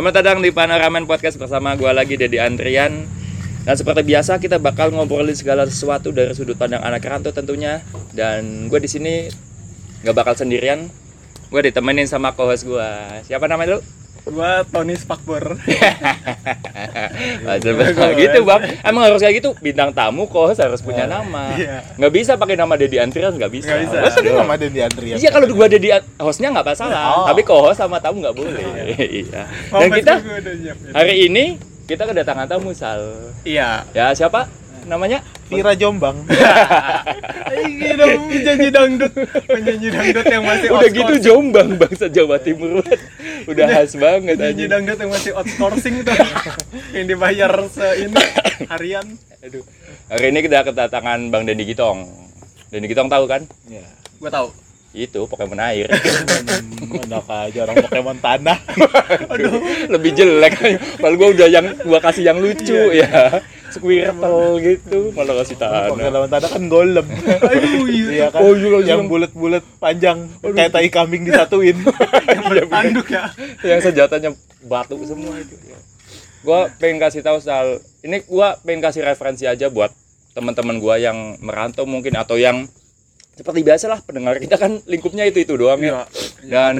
Selamat datang di Panoramen Podcast bersama gue lagi Dedi Andrian. Dan seperti biasa kita bakal ngobrolin segala sesuatu dari sudut pandang anak rantau tentunya. Dan gue di sini nggak bakal sendirian. Gue ditemenin sama co-host gue Siapa namanya lu? Gua Tony Spakbor. Wajar banget gitu bang. Emang harus kayak gitu. Bintang tamu co-host harus punya nama. Iya. Nggak bisa pakai nama Dedi Andrian nggak bisa. Nggak bisa. Masa dia nama Dendi Andrian? Iya kalau gue Dedi hostnya nggak masalah. Oh. Tapi co-host sama tamu nggak boleh. Iya. Dan Mampet kita gua hari ini kita kedatangan tamu Sal. Iya. Ya siapa namanya? Vira Jombang. Ini dong penyanyi dangdut, penyanyi dangdut yang masih Udah gitu. Jombang bangsa Jawa Timur banget. Udah khas banget Penyanyi dangdut yang masih outsourcing tuh, yang dibayar se ini harian. Aduh. Hari ini kita kedatangan Bang Dendi Gitong. Dendi Gitong tahu kan? Iya. Gua tahu. Itu Pokemon air. Hmm, Enak aja orang Pokemon tanah. Lebih jelek. Kalau gua udah yang gua kasih yang lucu ya. Squirtle gitu, malah kasih tanah. Pokemon tanah kan golem. Aduh, Iya iya. kan? Oh, iya. Yang bulat-bulat panjang kayak tai kambing disatuin. Iya, bener. Tanduk ya. yang senjatanya batu semua itu. Gua pengen kasih tahu soal ini gua pengen kasih referensi aja buat teman-teman gua yang merantau mungkin atau yang seperti biasa lah pendengar kita kan lingkupnya itu itu doang ya. Iya. Dan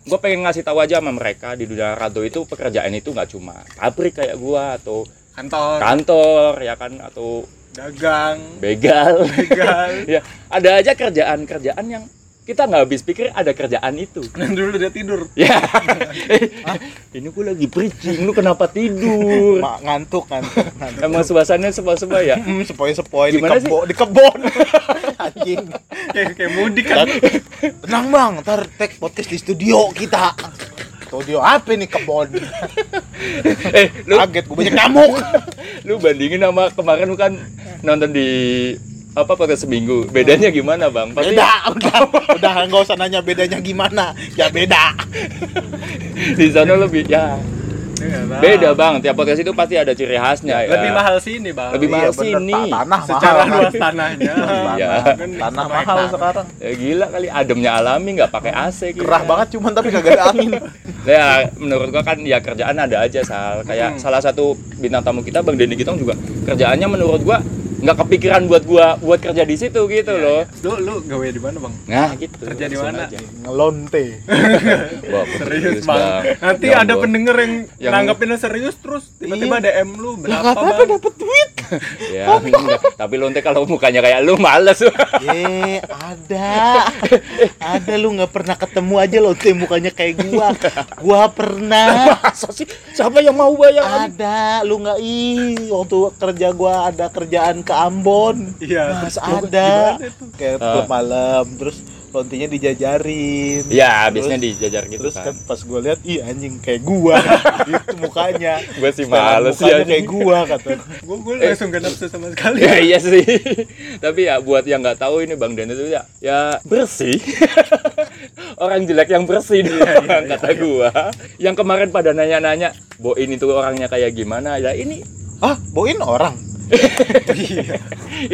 gue pengen ngasih tahu aja sama mereka di dunia rantau itu pekerjaan itu nggak cuma pabrik kayak gua atau Kantor, kantor ya kan atau dagang, begal. begal. ya ada aja kerjaan-kerjaan yang kita nggak habis pikir ada kerjaan itu. Dan dulu dia tidur. Ya, ini gue lagi preaching, lu kenapa tidur? Mak ngantuk ngantuk. ngantuk. Emang suasananya sebal-sebal ya? Hmm, sepoi-sepoi di Gimana sih? kebon, di kebon. Anjing. Kayak kayak mudik kan. Tenang bang, ntar take podcast di studio kita. Studio apa nih kebon? eh, lu Kaget, gue banyak nyamuk. lu bandingin sama kemarin lu kan nonton di apa pada seminggu. Bedanya gimana, Bang? Pasti Beda, udah, udah nggak usah nanya bedanya gimana. Ya beda. di sana lebih ya. Beda, Bang. Tiap podcast itu pasti ada ciri khasnya ya. Lebih mahal sini, Bang. Lebih mahal Iya, bener, sini. Ta- Tanah Secara mahal. kan? luas tanahnya. Iya. Tanah, Kan tanah sama mahal sekarang. Ya gila kali ademnya alami nggak pakai AC gitu. Gerah banget cuman tapi kagak ada angin. Ya menurut gua kan ya kerjaan ada aja Sal. Kayak Hmm. salah satu bintang tamu kita Bang Denny Gitong juga kerjaannya menurut gua nggak kepikiran buat gua buat kerja di situ gitu loh. Lu lu gawe di mana, Bang? Nah gitu. Kerja di mana? Ngelonte. Wah, Serius, Bang. Nanti Yang ada gua- pendengar yang, yang- nanggapin lu serius terus tiba-tiba DM lu berapa, apa-apa Bang? dapat duit. Ya, enggak. tapi lonte kalau mukanya kayak lu males. Ye, ada. Ada lu nggak pernah ketemu aja lonte mukanya kayak gua. Gua pernah. Masa sih? Siapa yang mau bayar? Ada, lu nggak ih waktu kerja gua ada kerjaan ke Ambon. Iya. Mas terus ada. Kayak Ah. klub malam, terus lontenya dijajarin. Ya, Terus- biasanya dijajar gitu Terus kan. kan pas gua lihat, ih anjing kayak gua. gitu mukanya. Gue sih males sih mukanya anjing. kayak gua kata. Gua gua Eh. langsung gak nafsu sama sekali. Ya iya sih. Tapi ya buat yang nggak tahu ini Bang Dan itu ya ya bersih. Orang jelek yang bersih Iya, doang kata gua. Yang kemarin pada nanya-nanya, "Bo ini tuh orangnya kayak gimana?" Ya ini Ah, boin orang.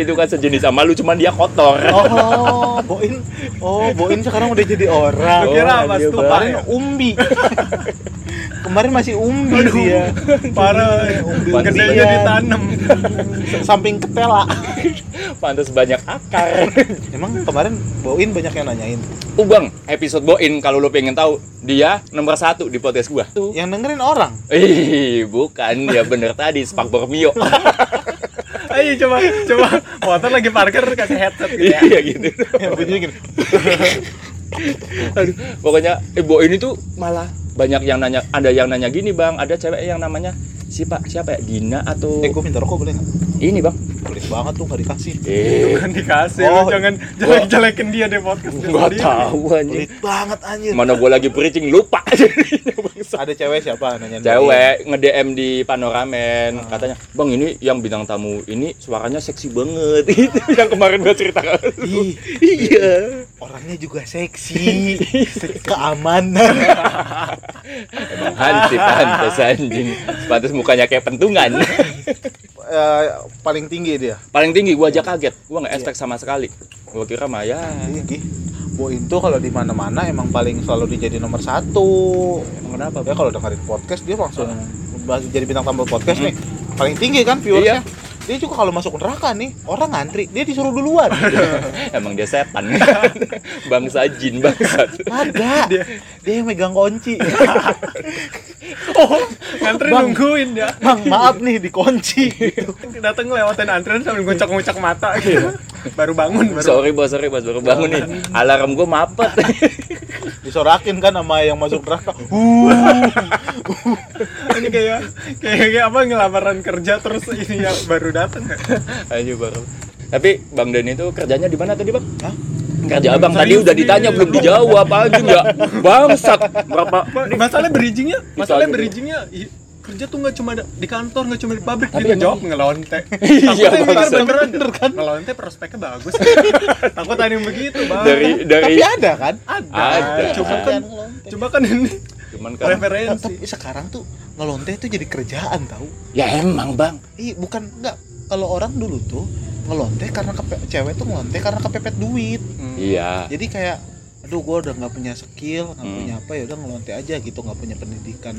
Itu kan sejenis sama lu cuman dia kotor. Oh, boin. Oh, boin sekarang udah jadi orang. Gua kira Oh, Mas iya, tuh. Kemarin umbi. Kemarin masih umbi dia. parah. Umbi Gedenya umbian. ditanam. Samping ketela. Pantas banyak akar. Emang kemarin boin banyak yang nanyain. Uh Bang, episode Boin kalau lu pengen tahu, dia nomor satu di podcast gua. Tuh. Yang dengerin orang. Ih, bukan, ya bener tadi Spak Bormio. Ayo coba coba motor lagi parkir kasih headset gitu ya. Iya gitu. Bunyinya gini. Aduh, pokoknya eh Boin itu malah banyak yang nanya, ada yang nanya gini bang, ada cewek yang namanya siapa siapa ya Dina atau Eh, gue minta rokok boleh nggak? ini bang? Pelit banget tuh nggak dikasih. Eh, Bukan dikasih Oh. lu jangan jelek-jelekin dia deh podcast nggak tahu anjing. Pelit banget anjir. Mana gua lagi preaching lupa. Ada cewek siapa nanyain? Cewek nge-DM di Panoramen katanya, "Bang, ini yang bintang tamu ini suaranya seksi banget." Itu yang kemarin gua cerita Iya. orangnya juga seksi. Keamanan. Emang hansip pantes anjing. Pantes mukanya kayak pentungan. Eh, paling tinggi dia. Paling tinggi gua aja kaget. Gua nggak expect sama sekali. Gua kira mah ya Tinggi. Boim tuh kalau di mana-mana emang paling selalu dijadi nomor satu. Emang kenapa? Ya kalau dengerin podcast dia langsung bahas- jadi bintang tamu podcast nih. Paling tinggi kan viewersnya. Dia juga kalau masuk neraka nih, orang ngantri, dia disuruh duluan. Emang dia setan. bangsa jin bangsat. Ada. Dia, yang megang kunci. Oh, ngantri Bang. nungguin ya. Bang, maaf nih dikunci. Datang lewatin antrian sambil ngucak-ngucak mata gitu. Baru bangun, baru. Sorry bos, sorry bos, baru bangun nih. Alarm gue mapet. Disorakin kan sama yang masuk neraka. Ini kayak kayak kayak apa ngelamaran kerja terus ini yang baru datang. Ayo baru. Tapi Bang Dani itu kerjanya di mana tadi Bang? Hah? Kerja abang tadi udah ditanya belum dijawab aja nggak bangsat berapa Masalah bridgingnya, masalah Bisa gitu. bridgingnya kerja tuh nggak cuma di kantor, nggak cuma di pabrik, Tapi dia emang- jawab ngelonte. Iya, Takutnya mikir beneran, Bener kan? Ngelonte prospeknya bagus. Takut ada yang begitu, bang. dari dari Tapi ada kan? ada. Ada. Coba kan, coba kan ini cuman kan referensi. Tapi sekarang tuh ngelonte itu jadi kerjaan tahu. ya emang Bang Ih, bukan enggak. Kalau orang dulu tuh ngelonte karena kepe, cewek tuh ngelonte karena kepepet duit. iya Jadi kayak aduh gue udah nggak punya skill nggak Hmm. punya apa ya udah ngelonte aja gitu nggak punya pendidikan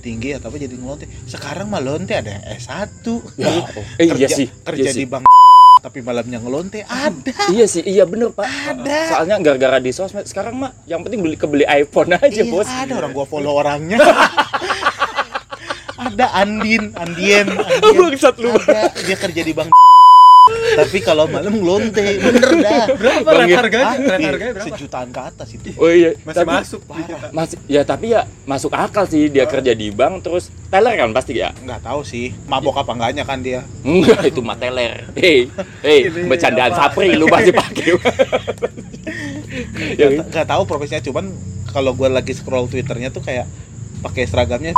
tinggi atau apa jadi ngelonte sekarang mah lonte ada yang S1 Ya, oh. Eh, iya kerja, sih, kerja iya di sih. bank tapi malamnya ngelonte ada iya sih iya bener Pak Ada. soalnya gara-gara di sosmed sekarang mah yang penting beli kebeli iPhone aja Iya, bos ada orang gua follow orangnya ada Andin Andien Andien. Bangsat lu. Ada dia kerja di bank. Tapi kalau malam ngelonte bener dah. Berapa? Bang, ya? harganya? Ah, iya, harganya berapa? sejutaan ke atas itu. Oh iya. Masih tapi, masuk. masih ya tapi ya masuk akal sih. Dia kerja di bank terus teller kan pasti ya? Nggak tahu sih. Mabok apa enggaknya kan dia. Enggak itu mah teller hei hei bercandaan apa? sapri lu masih pakai. Ya, nggak nggak tahu profesinya cuman kalau gue lagi scroll twitternya tuh kayak pakai seragamnya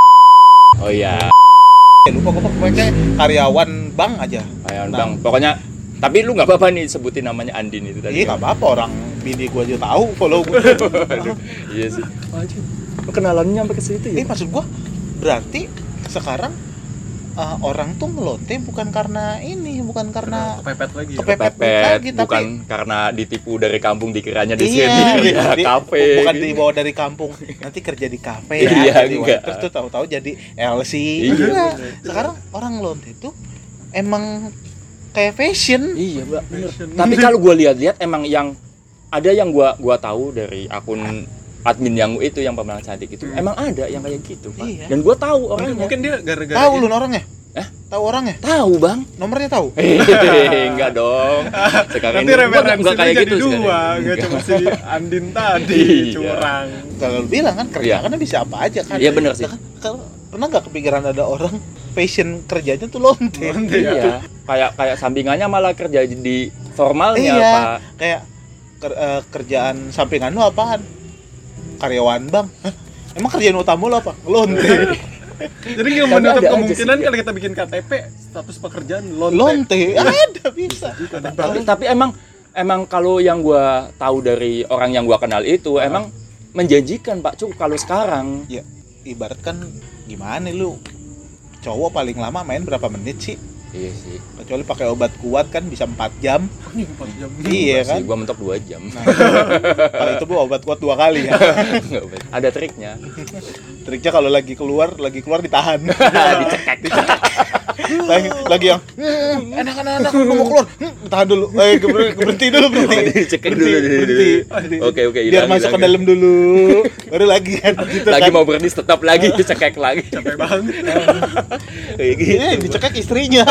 oh iya. Ya lupa gue pokoknya karyawan bank aja. Ayo, Nah. bang pokoknya tapi lu nggak apa-apa nih sebutin namanya Andin itu tadi. Iya nggak apa-apa orang bini gue aja tahu follow gue Aduh, iya sih. Lu kenalannya sampai ke situ eh ya maksud gue berarti sekarang uh, orang tuh ngelonte bukan karena ini bukan karena Kepepet lagi. ya. Kepepet. Pepet, lagi, tapi- bukan karena ditipu dari kampung dikiranya di iya, sini di- ya, di- kafe bukan gitu. dibawa dari kampung nanti kerja di kafe ya Iya, jadi enggak. waiters tuh tahu-tahu jadi LC Iya, bener. sekarang orang ngelonte tuh emang kayak fashion Iya, Mbak. Tapi kalau gua lihat-lihat emang yang ada yang gua gua tahu dari akun admin yang itu yang pemenang cantik itu. Hmm. Emang ada yang kayak gitu, Pak. Iya. Dan gua tahu Mungkin, orangnya. mungkin dia gara-gara tahu lu orangnya Eh? tahu orangnya Tahu, Bang. nomornya tahu Hehehe, enggak dong. Sekarang Nanti ini enggak kayak jadi gitu dua, sekarang. nggak Enggak. cuma si Andin tadi Iya. curang. kalau bilang kan kerja Iya. kan bisa apa aja kan Iya, bener sih. Nah, kan, kalau- pernah nggak kepikiran ada orang fashion kerjanya tuh lonte Lonte. Iya. Kayak kayak sampingannya malah kerja di formalnya, Iya. Pak. kayak ker- eh, kerjaan sampingan lu apaan karyawan bank Hah? emang kerjaan utama lu apa? Lonte Jadi nggak Tapi menutup kemungkinan kalau kita bikin KTP status pekerjaan lonte. lonte ada bisa. Tapi, tapi emang emang kalau yang gua tahu dari orang yang gua kenal itu emang menjanjikan Pak. Cuk kalau sekarang ya ibarat kan gimana lu? Cowok paling lama main berapa menit sih iya sih. Kecuali pakai obat kuat kan bisa 4 jam. Anjing, empat jam. iya sih kan? gua mentok 2 jam. Nah, kalau itu gua obat kuat dua kali ya. Ada triknya. Triknya kalau lagi keluar lagi keluar ditahan. Dicekek lagi lagi yang "Hmm, enak enak enak lu mau keluar. Hmm, tahan dulu. Eh ber- berhenti dulu berhenti. Dicekek dulu berhenti, dulu, berhenti. oke oke biar masuk ke dalam dulu. Baru lagi kan gitu lagi kan. mau berhenti tetap lagi dicekek lagi. Capek banget. kayak gitu. Ini dicekek istrinya.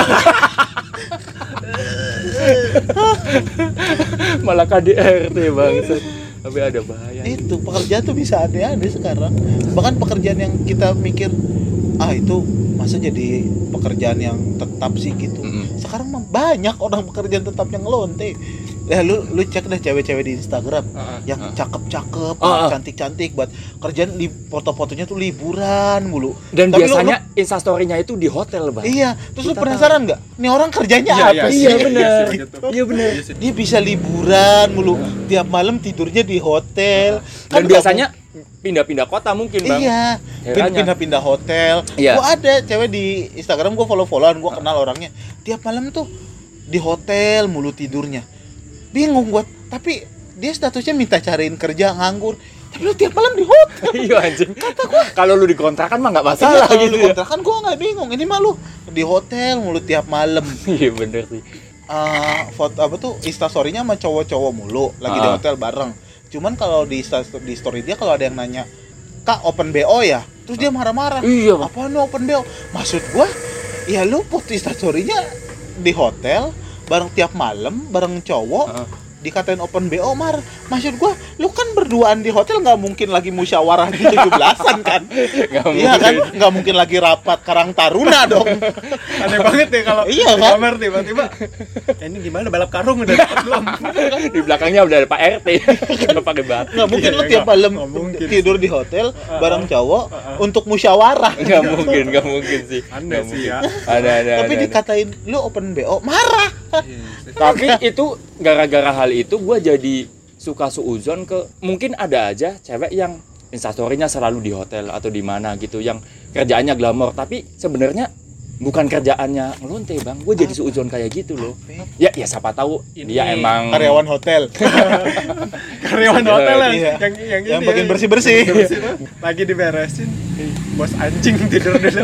Malah KDRT bangsat tapi ada bahaya. Itu pekerjaan tuh bisa aneh-aneh sekarang. Bahkan pekerjaan yang kita mikir ah itu masa jadi pekerjaan yang tetap sih gitu. Mm-mm. sekarang mah banyak orang pekerjaan tetap yang ngelonte. Ya lu lu cek deh cewek-cewek di Instagram Ah, yang ah. cakep-cakep Ah, ah. cantik-cantik buat kerjaan li, foto-fotonya tuh liburan mulu. Dan Tapi lu- biasanya instastorynya itu di hotel bang. Iya terus lu Kita penasaran nggak? Nih orang kerjanya Iya, apa iya, sih? Iya, gitu. iya Iya sih. dia bisa liburan mulu. Tiap malam tidurnya di hotel. Dan Kan biasanya pindah-pindah kota mungkin bang. Iya, Herannya. pindah-pindah hotel. Iya. Gua ada cewek di Instagram gua follow-followan, gua kenal orangnya. Tiap malam tuh di hotel mulu tidurnya. Bingung gua, tapi dia statusnya minta cariin kerja nganggur. Tapi lu tiap malam di hotel. Iya anjing. Kalau lu dikontrakan mah nggak masalah Iya, kalau gitu di ya. kontrakan gua nggak bingung. Ini mah lu di hotel mulu tiap malam. Iya bener sih. Eh, foto apa tuh instastorynya sama cowok-cowok mulu. Lagi di Ah. hotel bareng cuman kalau di di story dia kalau ada yang nanya kak open bo ya? Terus dia marah-marah iya apa lu open bo maksud gua ya lu foto instastorynya di hotel bareng tiap malam bareng cowok Ah. Dikatain open bo mar maksud gua lu kan berduaan di hotel nggak mungkin lagi musyawarah di 17-an kan? Iya kan? nggak mungkin lagi rapat karang taruna dong. Aneh banget ya kalau Iya, kan? kamar tiba-tiba. "Eh, ini gimana? Balap karung udah. Belum? di belakangnya udah ada Pak RT nggak pakai batu? Nggak mungkin Iya, lu tiap nggak- malam tidur di hotel bareng cowok untuk musyawarah. Nggak mungkin nggak mungkin sih. Aneh sih ya. ada ada tapi dikatain lu open bo marah tapi itu gara-gara hal itu gue jadi suka suuzon ke mungkin ada aja cewek yang instastorynya selalu di hotel atau di mana gitu yang kerjaannya glamor. Tapi sebenarnya bukan kerjaannya ngelonte bang. Gue jadi suuzon kayak gitu loh. Ya ya siapa tahu Ini dia emang karyawan hotel. Karyawan hotel yang Iya. yang yang, yang bagian ya, bersih bersih lagi diberesin. Bos anjing tidur dulu.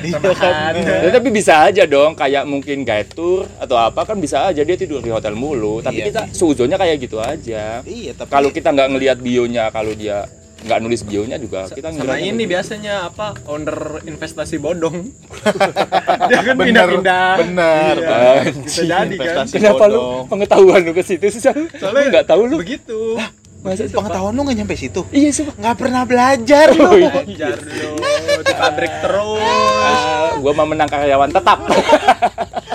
Iya Sama kan. Ya, tapi bisa aja dong kayak mungkin guide tour atau apa kan bisa aja dia tidur di hotel mulu. Tapi Iya, kita suuzonnya kayak gitu aja. Iya tapi kalau kita nggak ngelihat bionya kalau dia nggak nulis bionya juga kita Sama ini gitu. biasanya apa owner investasi bodong. Dia kan Bener, pindah-pindah. bener, Iya. Bisa jadi kan. Investasi Kenapa lu bodong. pengetahuan lu ke situ sih? Soalnya nggak tahu lu. Begitu. Masa sih? pengetahuan lu nggak nyampe situ Iya sih, nggak pernah belajar lu Oh, iya. Ajar lu di pabrik terus. Ah, gua mau menang karyawan tetap.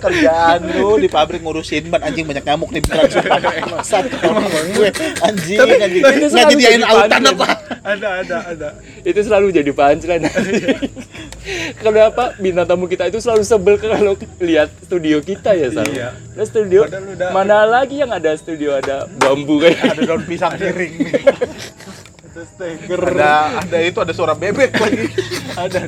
kerjaan lu di pabrik ngurusin ban. Anjing banyak nyamuk nih beneran sumpah. Emang gue anjing anjing. itu nggak selalu nyediain jadi autan apa? Ada ada ada. itu selalu jadi punchline. Kenapa bintang tamu kita itu selalu sebel kalau lihat studio kita ya, Sal? Iya. Nah, studio udah- mana lagi yang ada studio? Ada bambu kayak ada daun pisang miring nih. Ada ada itu ada suara bebek lagi. Ada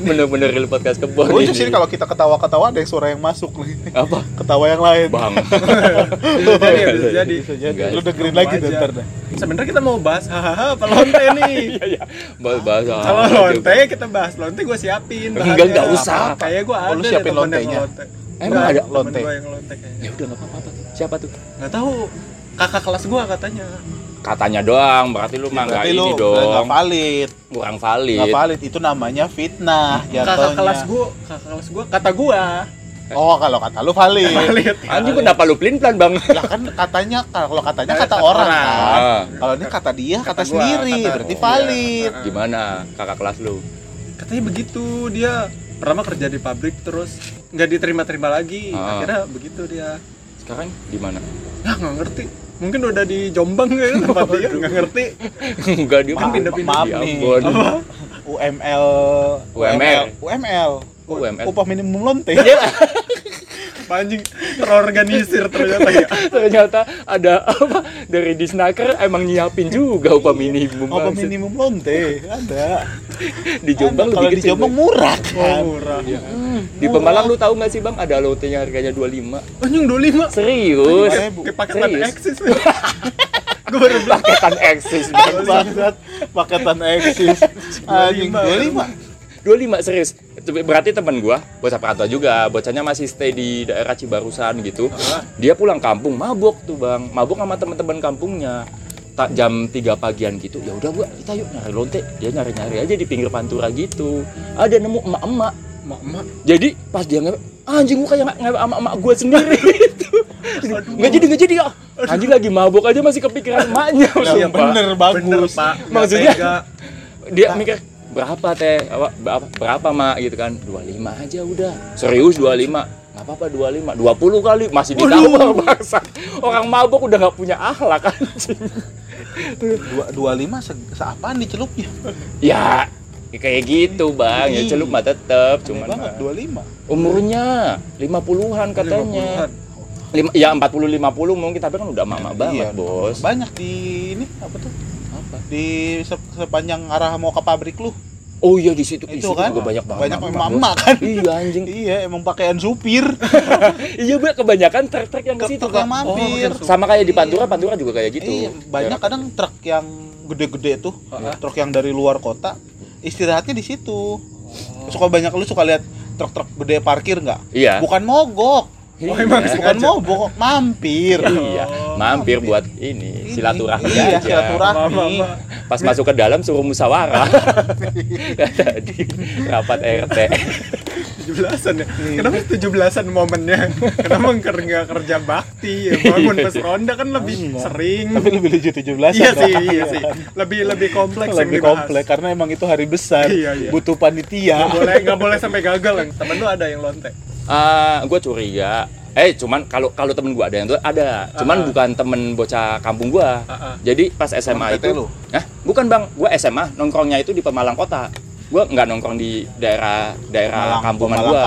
bener-bener real podcast kebon lucu sih kalau kita ketawa-ketawa ada yang suara yang masuk nih apa? ketawa yang lain Bang. Bisa jadi, bisa jadi. bisa jadi lu dengerin lagi aja. ntar dah Sebenarnya kita mau bahas hahaha apa lonte nih. Iya, iya. Bahas bahas Kalau lonte kita bahas lonte gue siapin. Enggak, enggak usah. Kayak gue ada Oh, lu deh siapin temen yang lontenya? lonte. Emang ada lonte? gua yang lonte kayaknya. Ya udah nggak apa-apa. Siapa tuh? Nggak tahu. Kakak kelas gua katanya. Katanya doang, berarti lu mah nggak ini nggak dong. valid Kurang valid. nggak valid itu namanya fitnah Kakak jatuhnya kelas gua, kakak kelas gua kata gua. oh kalau kata lu valid Valid. Anjing kenapa lu pelin pelan bang? lah kan katanya kalau katanya kata Kata orang orang. kan Ah. kalau ini kata dia kata, Kata gua, sendiri kata- berarti iya. valid Gimana kakak kelas lu? Katanya begitu dia pertama kerja di pabrik terus nggak diterima-terima lagi. Ah. Akhirnya begitu dia. Sekarang di mana? Nggak ngerti. Mungkin udah di Jombang ya tempat dia nggak ngerti. Enggak dia Maaf, pindah-pindah. maaf nih? UML UML. UML UML. upah minimum lonte Anjing terorganisir ternyata ya. Ternyata ada apa dari Disnaker emang nyiapin juga upah minimum. upah minimum lonte ada Di Jombang Ada. kalau lebih di. Jombang Bang. murah Oh, kan murah. Iya. Di Pemalang lu tahu nggak sih bang ada lontenya harganya 25 Anjing 25. Serius? Anjing, Kayak paketan Serius? eksis. Gue baru Paketan eksis bang. banget paketan eksis anjing 25 25 serius. Berarti teman gua, bocah perantau juga, bocahnya masih stay di daerah Cibarusan gitu. Dia pulang kampung mabuk tuh, Bang. Mabuk sama teman-teman kampungnya. Tak jam 3 pagian gitu. Ya udah gua, kita yuk nyari lonte. Dia nyari-nyari aja di pinggir pantura gitu. Ada nemu emak-emak. emak-emak Jadi pas dia ngewe, anjing gua kayak ngewe sama emak gua sendiri gitu. Nggak jadi, nggak jadi ya. Anjing lagi mabuk aja masih kepikiran emaknya. Sumpah. bener bagus bener pak Maksudnya? dia mikir berapa teh? Apa berapa, berapa mak gitu kan. 25 aja udah. Serius 25 nggak apa-apa 25 20 kali. Masih ditawar bangsa orang mabuk udah nggak punya akhlak anjing. Dua dua lima se seapaan di celupnya ya kayak gitu bang. Ya celup mah tetep cuman banget mah. dua lima. umurnya 50-an katanya. 50-an. Lima, ya 40 50 mungkin tapi kan udah mama banget Iya. bos. banyak di ini apa tuh apa di se- sepanjang arah mau ke pabrik lu Oh iya di situ itu kan juga banyak banget. banyak emak-emak, emak kan. Iya anjing. iya emang pakaian supir iya Mbak, kebanyakan truk-truk yang ke situ kan. yang mampir Sama kayak di Iya. Pantura, Pantura juga kayak gitu. Iya, banyak kadang truk yang gede-gede tuh, Heeh. truk yang dari luar kota istirahatnya di situ. Suka banyak lu suka lihat truk-truk gede parkir nggak? Iya. Bukan mogok, Oh, emang Iya. bukan sengaja? mogok, mampir. Iya, mampir buat ini silaturahmi iya, aja. silaturahmi. Pas masuk ke dalam suruh musyawarah. Tadi rapat RT. 17-an ya. Iya. Kenapa 17-an momennya? Kenapa nggak kerja bakti ya? Bangun pas ronda kan lebih Enggak. sering. Tapi lebih lucu 17 Iya sih, iya sih. Lebih lebih kompleks Lebih dibahas. komplek karena emang itu hari besar. Iya, iya. Butuh panitia. Nggak boleh nggak boleh sampai gagal yang temen lu ada yang lonte. Ah, gue curiga. Eh, cuman kalau kalau temen gue ada yang tuh ada. Cuman Ah. bukan temen bocah kampung gue. Ah, ah. Jadi pas SMA Temen PT itu, lu? Hah? bukan bang, gue SMA nongkrongnya itu di Pemalang Kota. Gue nggak nongkrong di daerah daerah Pemalang- kampungan gue.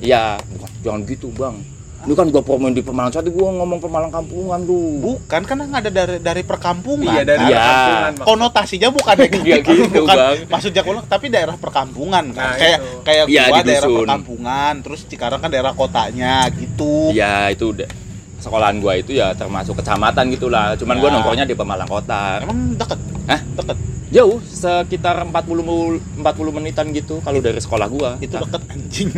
Iya, bukan, jangan gitu bang. Ini kan gue promoin di Pemalang Satu, gue ngomong Pemalang kampungan lu. Bukan kan ada dari dari perkampungan. Iya dari? Iya. perkampungan konotasinya bukan negatif Iya gitu, bukan Bang. maksudnya kalau tapi daerah perkampungan kan Nah, kayak itu. kayak Iya, gua di daerah perkampungan terus Cikarang kan daerah kotanya gitu Iya itu udah sekolahan gua itu ya termasuk kecamatan gitulah. Cuman gua Ya. nongkrongnya di Pemalang Kota. emang deket Hah? deket Jauh sekitar 40 mul- 40 menitan gitu kalau dari sekolah gua. itu Nah, deket anjing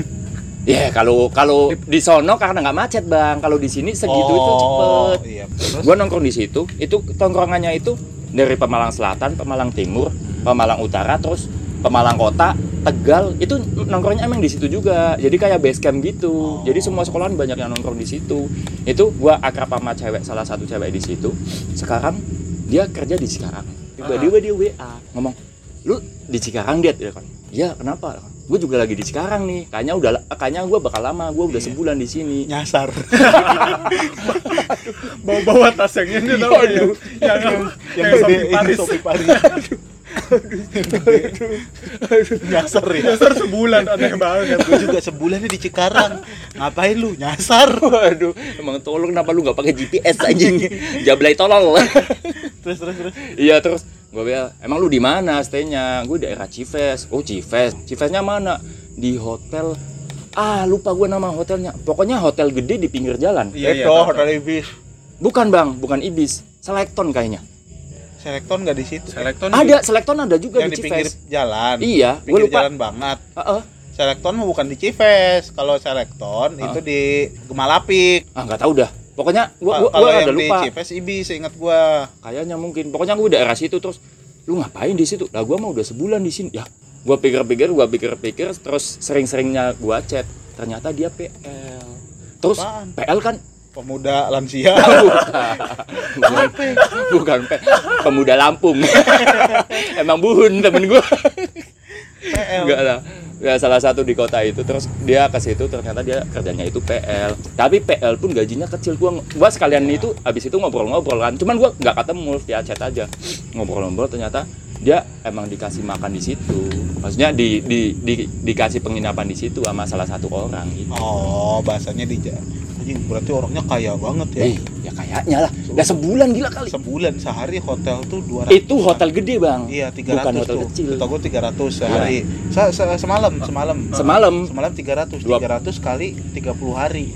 Ya kalau kalau di sono karena nggak macet bang. Kalau di sini segitu itu cepet. iya terus Gua nongkrong di situ. Itu tongkrongannya itu dari Pemalang Selatan, Pemalang Timur, Pemalang Utara, terus Pemalang Kota, Tegal. Itu nongkrongnya emang di situ juga. Jadi kayak base camp gitu. Oh. Jadi semua sekolahan banyak yang nongkrong di situ. Itu gua akrab sama cewek, salah satu cewek di situ. Sekarang dia kerja di Cikarang. Tiba-tiba dia WA ngomong, "Lu di Cikarang, Diet?" Ya kan. "Iya, kenapa?" Gue juga lagi di Cikarang nih. Kayaknya udah kayaknya gua bakal lama. Gua udah Iya. sebulan di sini. nyasar bawa bawa tas yang ini tau yang yang yang ini Paris. Paris nyasar ya Dasar sebulan aneh banget. gue juga sebulan nih di Cikarang ngapain lu nyasar Waduh, emang tolong kenapa lu nggak pakai GPS anjing? Jablay tolol. terus terus terus iya terus gue bilang, emang lu di mana stay-nya? Gue daerah Cives. Oh Cives, Civesnya mana? Di hotel. Ah lupa gue nama hotelnya. Pokoknya hotel gede di pinggir jalan. Iya iya. itu tahu, hotel ibis Bukan bang, bukan Ibis. Selekton kayaknya. selekton nggak di situ Selekton Ada, Selekton ada juga yang di di pinggir Cives. jalan Iya, gue pinggir lupa. jalan banget Heeh. Selekton mah bukan di Cives. Kalau Selekton itu di Gemalapik. Ah nggak tahu dah. Pokoknya Ka- gue Kalau ada yang di lupa. Cives Ibis ingat gua. Kayaknya mungkin. Pokoknya gue daerah situ terus. Lu ngapain di situ? Lah gue mah udah sebulan di sini. Ya, gue pikir-pikir, gue pikir-pikir, terus sering-seringnya gue chat. Ternyata dia PL. Terus Apaan? PL kan Pemuda lansia. bukan, bukan P, pemuda Lampung. Emang buhun temen gue. PL. Enggak lah. Ya salah satu di kota itu terus dia ke situ ternyata dia kerjanya itu PL. Tapi PL pun gajinya kecil. Gua gua sekalian itu habis itu ngobrol-ngobrol kan. Cuman gua nggak ketemu via chat aja. Ngobrol-ngobrol ternyata dia emang dikasih makan di situ. Maksudnya di, di, di- dikasih penginapan di situ sama salah satu orang gitu. Oh, bahasanya di Anjing, berarti orangnya kaya banget ya. Eh, ya kayaknya lah. Udah sebulan gila kali. Sebulan sehari hotel tuh 200. Itu hotel gede, Bang. Iya, 300 Bukan hotel tuh. kecil. Kata gua 300 sehari. Se- se- semalam, semalam. Semalam Semalam 300. Dua- 300 kali 30 hari.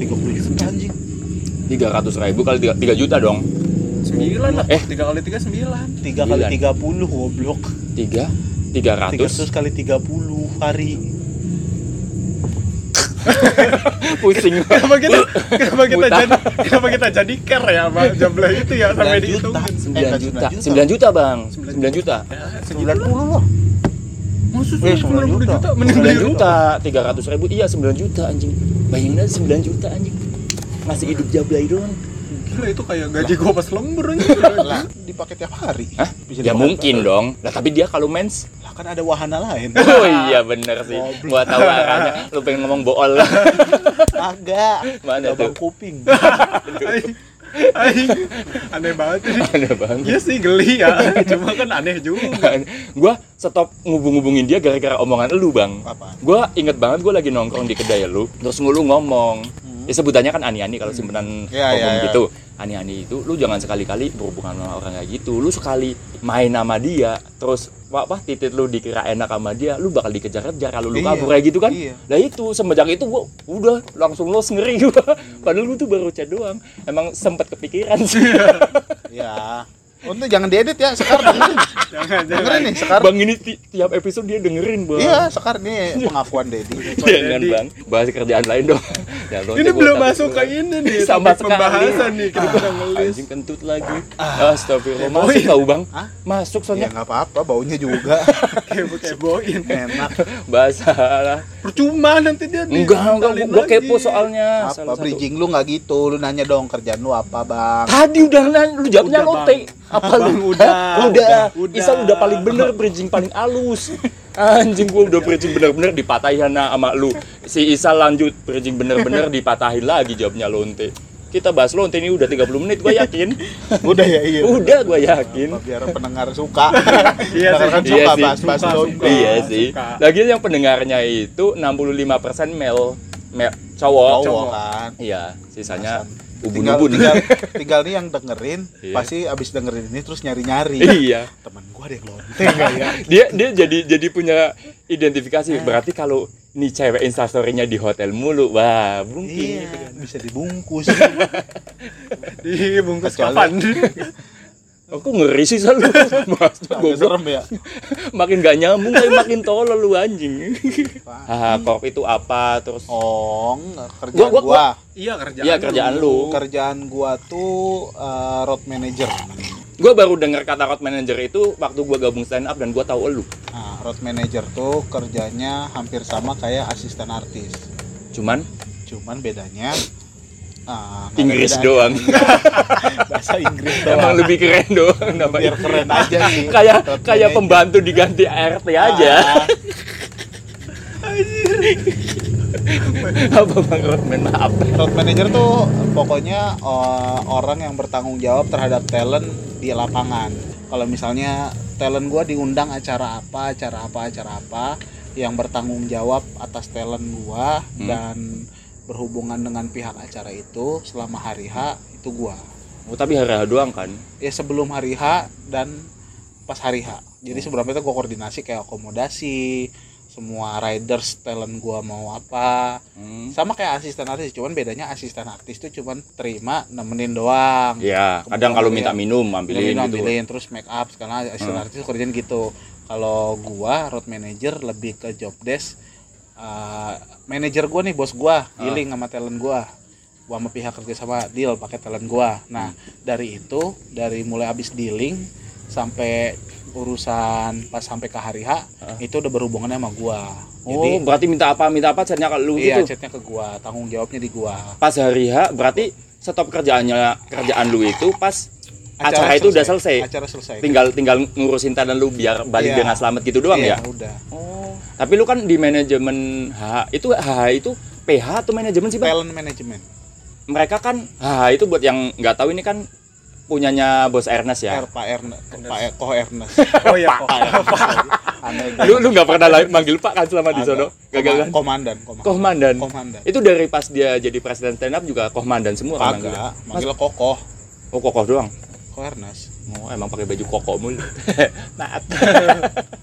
30 juta anjing. 300 ribu kali 3, juta dong. Sembilan lah. Eh. Tiga kali tiga sembilan. 3 kali Sembilan. 30 goblok. 3 300 300 kali 30 hari. Pusing. Kenapa kita kenapa kita Buta. jadi kenapa kita jadi care ya sama jumlah itu ya sampai 9 juta. dihitungin. 9 Eh, juta. 9 9 juta, Bang. 9 9 juta. Ya, 90 loh. Maksud Eh, 90 9 juta, juta. mending 9 beli juta, 300 ribu, iya 9 juta anjing Bayangin aja 9 juta anjing Masih hidup jablay doang Gila itu kayak gaji gua pas lembur aja. lah dipakai tiap hari. Hah? Bisa Ya mungkin dong Lah tapi dia kalau mens Lah kan ada wahana lain. Oh iya bener sih Gua tahu arahnya Lu pengen ngomong bool Agak. Mana tuh? kuping. Aneh banget ini. Ada banget Iya sih geli ya, cuma kan aneh juga. Gua stop ngubung-ngubungin dia gara-gara omongan lu bang Apa? Gua inget banget gua lagi nongkrong di kedai lu Terus lu ngomong Ya sebutannya kan ani-ani kalau simpenan Iya, umum iya, iya. gitu. Ani-ani itu lu jangan sekali-kali berhubungan sama orang kayak gitu. Lu sekali main sama dia, terus apa, apa titit lu dikira enak sama dia, lu bakal dikejar-kejar kalau lu Iya, kabur kayak gitu kan. iya. Nah itu semenjak itu gua udah langsung los ngeri gua. Padahal gua tuh baru chat doang. Emang sempet kepikiran sih. Ya. Untuk jangan diedit ya, Sekar dengerin. Jangan, jangan. dengerin nih, Sekar. bang ini ti- tiap episode dia dengerin bang. Iya, Sekar nih pengakuan Dedi. Jangan bang, bahas kerjaan lain dong. Jangan Ini belum masuk ke ini nih, sama pembahasan nih, kita udah ngelis. Anjing kentut lagi. Astagfirullah. Keboin. Masuk tau bang? Hah? Masuk Ya soalnya nggak apa-apa, baunya juga Kebo-keboin. enak. bahasa Percuma nanti dia nih, enggak enggak gua kepo soalnya Apa bridging lu nggak gitu? Lu nanya dong kerjaan lu apa, Bang? tadi udah nanya lu jawabnya lote. Apa lu udah. Udah Udah. Isal udah paling bener bridging paling halus anjing gua udah bridging bener-bener dipatahin sama lu si Isal lanjut bridging bener-bener dipatahin lagi jawabnya lonte kita bahas lonte ini udah 30 menit gua yakin Udah ya, iya. udah gua yakin Apa, biar pendengar suka. Iya kan sih. suka Iya sih. bahas-bahas Suka, suka. iya sih lagi yang pendengarnya itu 65% male, male cowok Cowok kan. iya sisanya Tinggal, ubun-ubun tinggal, tinggal nih yang dengerin, Iya. pasti abis dengerin ini terus nyari-nyari. iya Temen gua ada yang lonteng ya? dia dia jadi jadi punya identifikasi berarti kalau nih cewek instastorynya di hotel mulu wah mungkin Iya, gitu kan. bisa dibungkus. Dibungkus Kecuali- kapan? Aku ngeri sih selalu Mas, goblok. serem ya. makin gak nyambung tapi makin tolol lu anjing ah korp itu apa terus Oh, kerjaan Gua- gua, gua- Iya kerjaan. Iya, kerjaan lu. Kerjaan gua tuh eh, road manager. gue baru dengar kata road manager itu waktu gue gabung stand up dan gue tahu elu Nah, road manager tuh kerjanya hampir sama kayak asisten artis. cuman Cuman bedanya ah, Inggris doang Bahasa Inggris emang doang. lebih keren doang namanya Biar keren aja sih. kayak kayak pembantu diganti ART aja Ah, apa bang roadman maaf road manager tuh pokoknya eh, orang yang bertanggung jawab terhadap talent di lapangan. Kalau misalnya talent gua diundang acara apa, acara apa, acara apa yang bertanggung jawab atas talent gua Hmm. dan berhubungan dengan pihak acara itu selama hari H itu gua. oh, tapi hari hari doang kan Ya sebelum hari H dan pas hari H. Jadi sebelumnya itu gua koordinasi kayak akomodasi, semua riders talent gua mau apa, hmm. sama kayak asisten artis cuman bedanya asisten artis tuh cuman terima nemenin doang Ya, kadang kalau minta minum ambilin ambilin, gitu. ambilin terus make up karena asisten Hmm. artis kerjaan gitu kalau gua road manager lebih ke job desk uh, manajer gua nih bos gua Ah. dealing sama talent gua gua sama pihak kerja sama deal pakai talent gua nah dari itu dari mulai habis dealing sampai urusan pas sampai ke hari H Ah. itu udah berhubungan sama gua Oh, jadi berarti minta apa minta apa chatnya ke lu iya gitu. chatnya ke gua tanggung jawabnya di gua Pas hari H berarti stop kerjaannya kerjaan lu itu pas acara, itu udah selesai. acara selesai Tinggal tinggal ngurusin talent lu biar balik Iya. dengan selamat gitu doang Iya, ya. udah Oh. Tapi lu kan di manajemen HH itu HH itu PH atau manajemen sih, Bang? talent management Mereka kan HH itu buat yang nggak tahu ini kan punyanya bos Ernest ya. R Pak Ernest Pak Er- Ernest Oh iya kok. Aneh Lu lu nggak pernah manggil Pak kan selama di sono? Gagal kan? komandan komandan Komandan. komandan Itu dari pas dia jadi presiden stand up juga komandan semua kan kagak manggil kokoh Oh kokoh doang. Ko Ernest Oh emang pakai baju koko mulu. Maaf.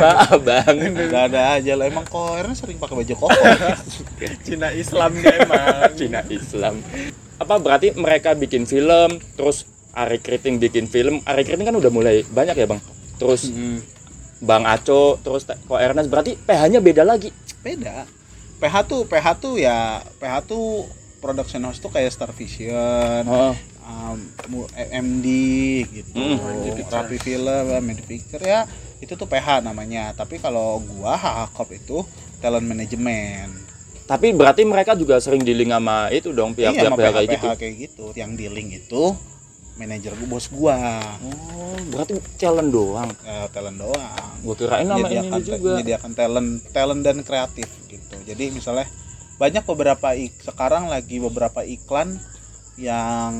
Maaf bang. Gak ada aja lah emang Ko Ernest sering pakai baju kokoh Cina Islam dia emang. Cina Islam. Apa berarti mereka bikin film, terus Ari Kriting bikin film. Ari Kriting kan udah mulai banyak ya bang. Terus Bang Aco, terus Te- Ko Ernest berarti PH-nya beda lagi. beda PH tuh PH tuh ya PH tuh production house tuh kayak Star Vision Oh. Um, MD gitu Hmm. Rapi Film Medi Picture ya itu tuh PH namanya tapi kalau gua HHCOP itu talent management Tapi berarti mereka juga sering dealing sama itu dong iya pihak-pihak sama pihak kayak gitu. kayak gitu yang dealing itu manajer gua bos gua Oh, berarti talent doang. eh, talent doang Gua kirain nama ini juga. menyediakan talent talent dan kreatif gitu jadi misalnya banyak beberapa ik- sekarang lagi beberapa iklan yang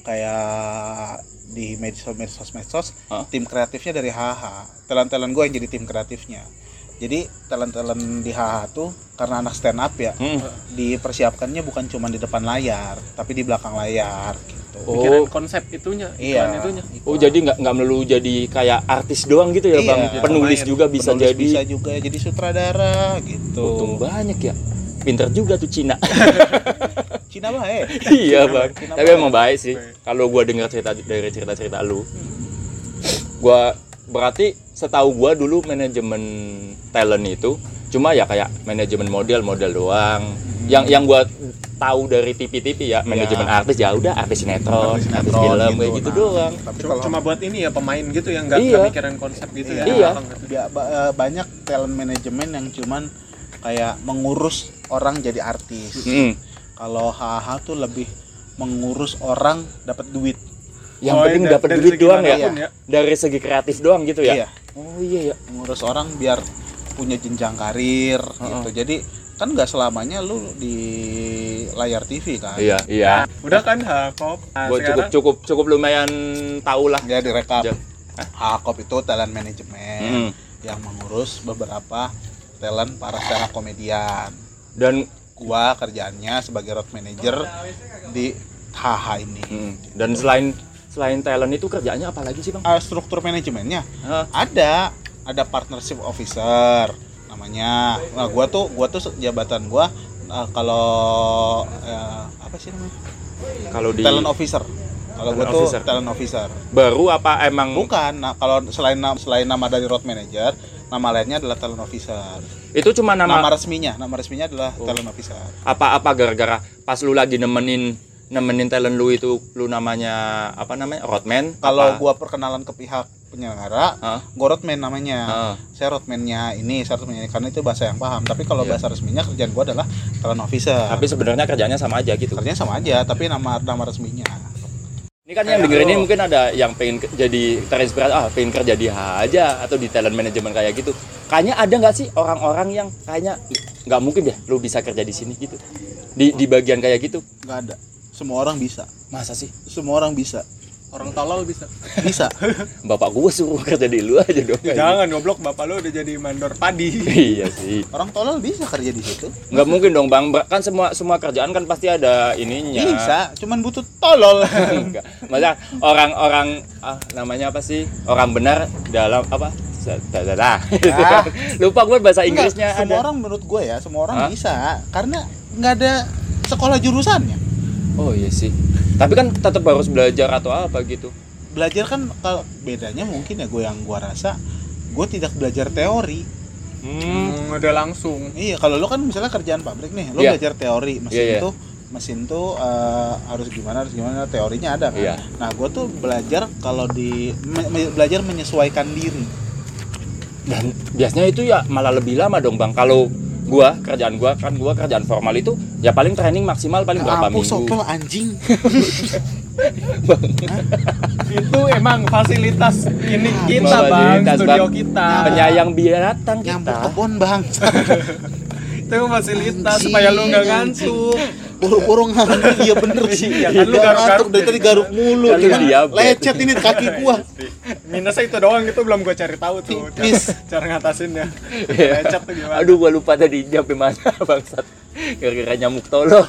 kayak di medsos medsos medsos Hah? tim kreatifnya dari HH talent talent gue yang jadi tim kreatifnya jadi talent talent di HH tuh karena anak stand up ya Hmm. dipersiapkannya bukan cuma di depan layar tapi di belakang layar gitu Oh. Pikiran konsep itunya, iya iklan itunya. Oh jadi nggak nggak melulu jadi kayak artis doang gitu ya Iya, bang? Penulis juga bisa Penulis jadi. bisa juga jadi sutradara gitu Untung banyak ya. Pinter juga tuh Cina. Cina baik iya bang. Cina Tapi emang baik sih. Kalau gua dengar cerita dari cerita cerita lu, gua berarti setahu gua dulu manajemen talent itu cuma ya kayak manajemen model model doang. Yang yang gua tahu dari TV-TV ya manajemen artis ya udah artis sinetron, artis, Artis film kayak gitu. gitu Nah, doang. tapi Cuma, kalau cuma buat ini ya pemain gitu yang nggak Iya. mikirin konsep gitu ya. Iya. gitu. Ba- ba- eh, banyak talent manajemen yang cuman kayak mengurus orang jadi artis. Mm. Kalau HH tuh lebih mengurus orang dapat duit. Yang Oh, penting da- dapat duit doang ya. ya. Dari segi kreatif doang gitu ya. Iya, Oh iya ya. mengurus orang biar punya jenjang karir gitu. Jadi kan nggak selamanya lu di layar TV kan. Iya, iya. Udah kan ha, Kop. Nah, Gua cukup sekarang cukup cukup lumayan tahu lah. Ya direkap. Hakop itu talent manajemen Mm. yang mengurus beberapa talent para stand up komedian. Dan Gua kerjaannya sebagai road manager di HH ini. mm, dan selain selain talent itu kerjanya apa lagi sih, Bang? Ah, struktur manajemennya Hah? ada ada partnership officer namanya nah gua tuh gua tuh jabatan gua eh, kalau eh, apa sih namanya Kalau di talent officer kalau gua Talent tuh officer. talent officer baru apa emang bukan nah kalau selain selain nama dari road manager nama lainnya adalah talent officer itu cuma nama, nama, resminya nama resminya adalah Oh. talent officer apa-apa gara-gara pas lu lagi nemenin nemenin talent lu itu lu namanya apa namanya roadman kalau apa? gua perkenalan ke pihak penyelenggara Hah? gua roadman namanya Hah. saya roadman-nya ini saya roadman karena itu bahasa yang paham tapi kalau Iya. bahasa resminya kerjaan gua adalah talent officer tapi sebenarnya kerjanya sama aja gitu kerjanya sama aja tapi nama nama resminya ini kan yang dengerin ini lu. mungkin ada yang pengen jadi terinspirasi ah pengen kerja di H aja atau di talent management kayak gitu. Kayaknya ada nggak sih orang-orang yang kayaknya nggak mungkin deh lu bisa kerja di sini gitu? Di di bagian kayak gitu? Nggak ada. Semua orang bisa. Masa sih? Semua orang bisa orang tolol bisa. bisa. Bapak gua suruh kerja di lu aja dong Jangan goblok bapak lu udah jadi mandor padi. iya sih. Orang tolol bisa kerja di situ. Nggak mungkin dong bang. Kan semua semua kerjaan kan pasti ada ininya. Bisa cuman butuh tolol. Enggak. Masa orang-orang ah, namanya apa sih? Orang benar dalam apa? Sa- dah, dah, dah. Ah. lupa gue bahasa Enggak, Inggrisnya semua ada. orang menurut gue ya semua orang Hah? bisa. Karena nggak ada sekolah jurusannya. Oh iya sih tapi kan tetap harus belajar atau apa gitu belajar kan kalau bedanya mungkin ya gue yang gue rasa gue tidak belajar teori hmm. Hmm, udah langsung. iya kalau lo kan misalnya kerjaan pabrik nih lo Iya. belajar teori mesin Iya, iya. tuh mesin tuh eh, harus gimana harus gimana teorinya ada kan Iya. nah gue tuh belajar kalau di me- belajar menyesuaikan diri dan biasanya itu ya malah lebih lama dong bang kalau gua kerjaan gua kan gua kerjaan formal itu ya paling training maksimal paling berapa Apa minggu. sopel anjing. Itu emang fasilitas ini Ah, kita, Bang, fasilitas, studio Bang. kita. penyayang binatang nyambut kita. kebon bang. Itu fasilitas supaya lu nggak ngantuk. Buru-buru ngantuk iya bener sih Iya, kan lu Nggak garuk-garuk ngantuk dari tadi garuk mulu lu cuman diabetes. lecet ini kaki gua Minusnya itu doang itu belum gua cari tahu tuh. Cara, Tipis. cara ngatasinnya. Iya. Lecet tuh gimana? Aduh, gua lupa tadi nyampe mana bangsat. Gara-gara nyamuk tolong.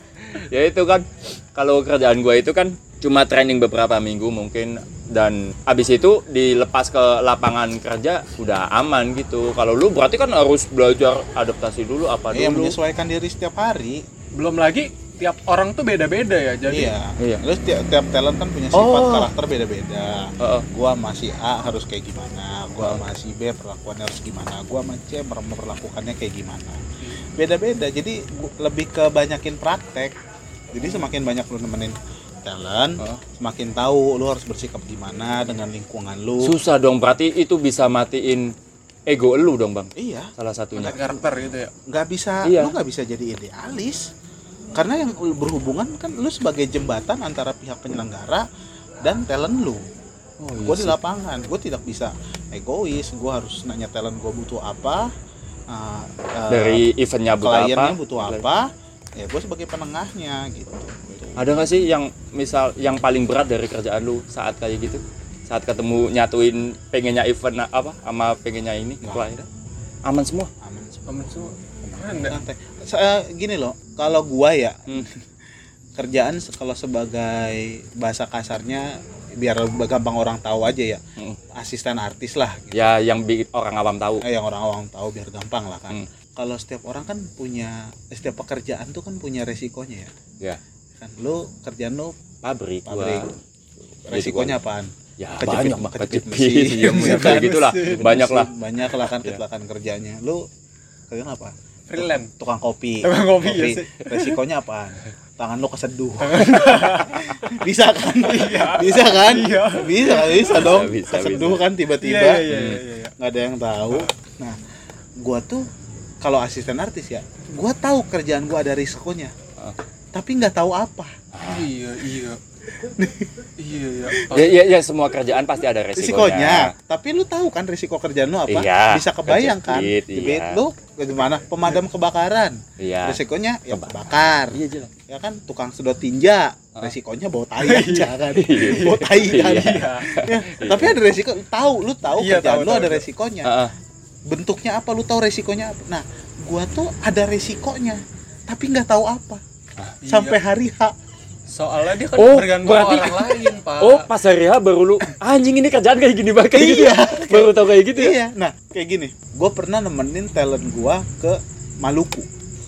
ya itu kan kalau kerjaan gua itu kan cuma training beberapa minggu mungkin dan habis itu dilepas ke lapangan kerja udah aman gitu. Kalau lu berarti kan harus belajar adaptasi dulu apa iya dulu. menyesuaikan diri setiap hari Belum lagi tiap orang tuh beda-beda ya. Jadi iya Iya. terus tiap, tiap talent kan punya sifat Oh. karakter beda-beda Heeh. gua masih A harus kayak gimana gua masih B perlakuannya harus gimana gua sama C memperlakukannya kayak gimana beda-beda jadi gua- lebih ke banyakin praktek jadi semakin banyak lu nemenin talent Oh. semakin tahu lu harus bersikap gimana dengan lingkungan lu Susah dong berarti itu bisa matiin ego lu dong, Bang. iya Salah satunya. Karakter gitu ya. nggak bisa Iya. lu nggak bisa jadi idealis karena yang berhubungan kan lu sebagai jembatan antara pihak penyelenggara dan talent lu Oh, gue di lapangan gue tidak bisa egois gue harus nanya talent gue butuh apa uh, uh, Dari eventnya butuh kliennya apa? butuh apa ya gue sebagai penengahnya gitu Ada nggak sih yang misal yang paling berat dari kerjaan lu saat kayak gitu? Saat ketemu nyatuin pengennya event apa sama pengennya ini Nggak klien? aman semua aman semua. Aman semua. Keren deh. Santai. Sa- gini loh, kalau gua ya Hmm. kerjaan kalau sebagai bahasa kasarnya biar gampang orang tahu aja ya. Hmm. Asisten artis lah gitu. ya yang bikin orang awam tahu Eh, yang orang awam tahu biar gampang lah kan. Hmm. Kalau setiap orang kan punya setiap pekerjaan tuh kan punya resikonya ya. ya Kan lu kerjaan lu pabrik gua. pabrik. Resikonya apaan? Ya Kejepit- banyak kejepit kejepit mesin. ya kayak gitulah banyak lah Banyak lah kan Ya. kecelakaan kerjanya. Lu kerjaan apa? Freelance. Tukang kopi. Tukang kopi, iya sih. Resikonya apaan? Tangan lu keseduh. bisa kan? Bisa kan? Iya. Bisa, bisa dong. Bisa, keseduh bisa. kan tiba-tiba. Iya, iya, iya, iya, iya. nggak ada yang tahu. Nah, gua tuh kalau asisten artis ya, gua tahu kerjaan gua ada risikonya. Ah. Tapi nggak tahu apa. Iya, iya. Iya, iya. ya, ya, ya semua kerjaan pasti ada resikonya, Risikonya. Tapi lu tahu kan risiko kerjaan lu apa? Iya, Bisa kebayang kan? Jepit iya. lu gimana? Pemadam kebakaran. iya Risikonya ya Keba- kebakar. iya jelas Ya kan tukang sedot tinja. Ah. Resikonya bau tai aja kan. bau tai kan. Iya. Ya, Tapi ada resiko, tahu lu tahu Iya, kerjaan tahu, lu tahu, ada tahu. resikonya. Ah. bentuknya apa lu tahu resikonya apa nah gua tuh ada resikonya tapi nggak tahu apa Iya. sampai hari H Soalnya dia kan Oh, bergantung berarti- orang lain, Pak. oh pas hari H baru lu anjing ini kerjaan kayak gini banget kayak gitu ya? Baru tau kayak gitu ya? Iya. Nah kayak gini. Gua pernah nemenin talent gua ke Maluku.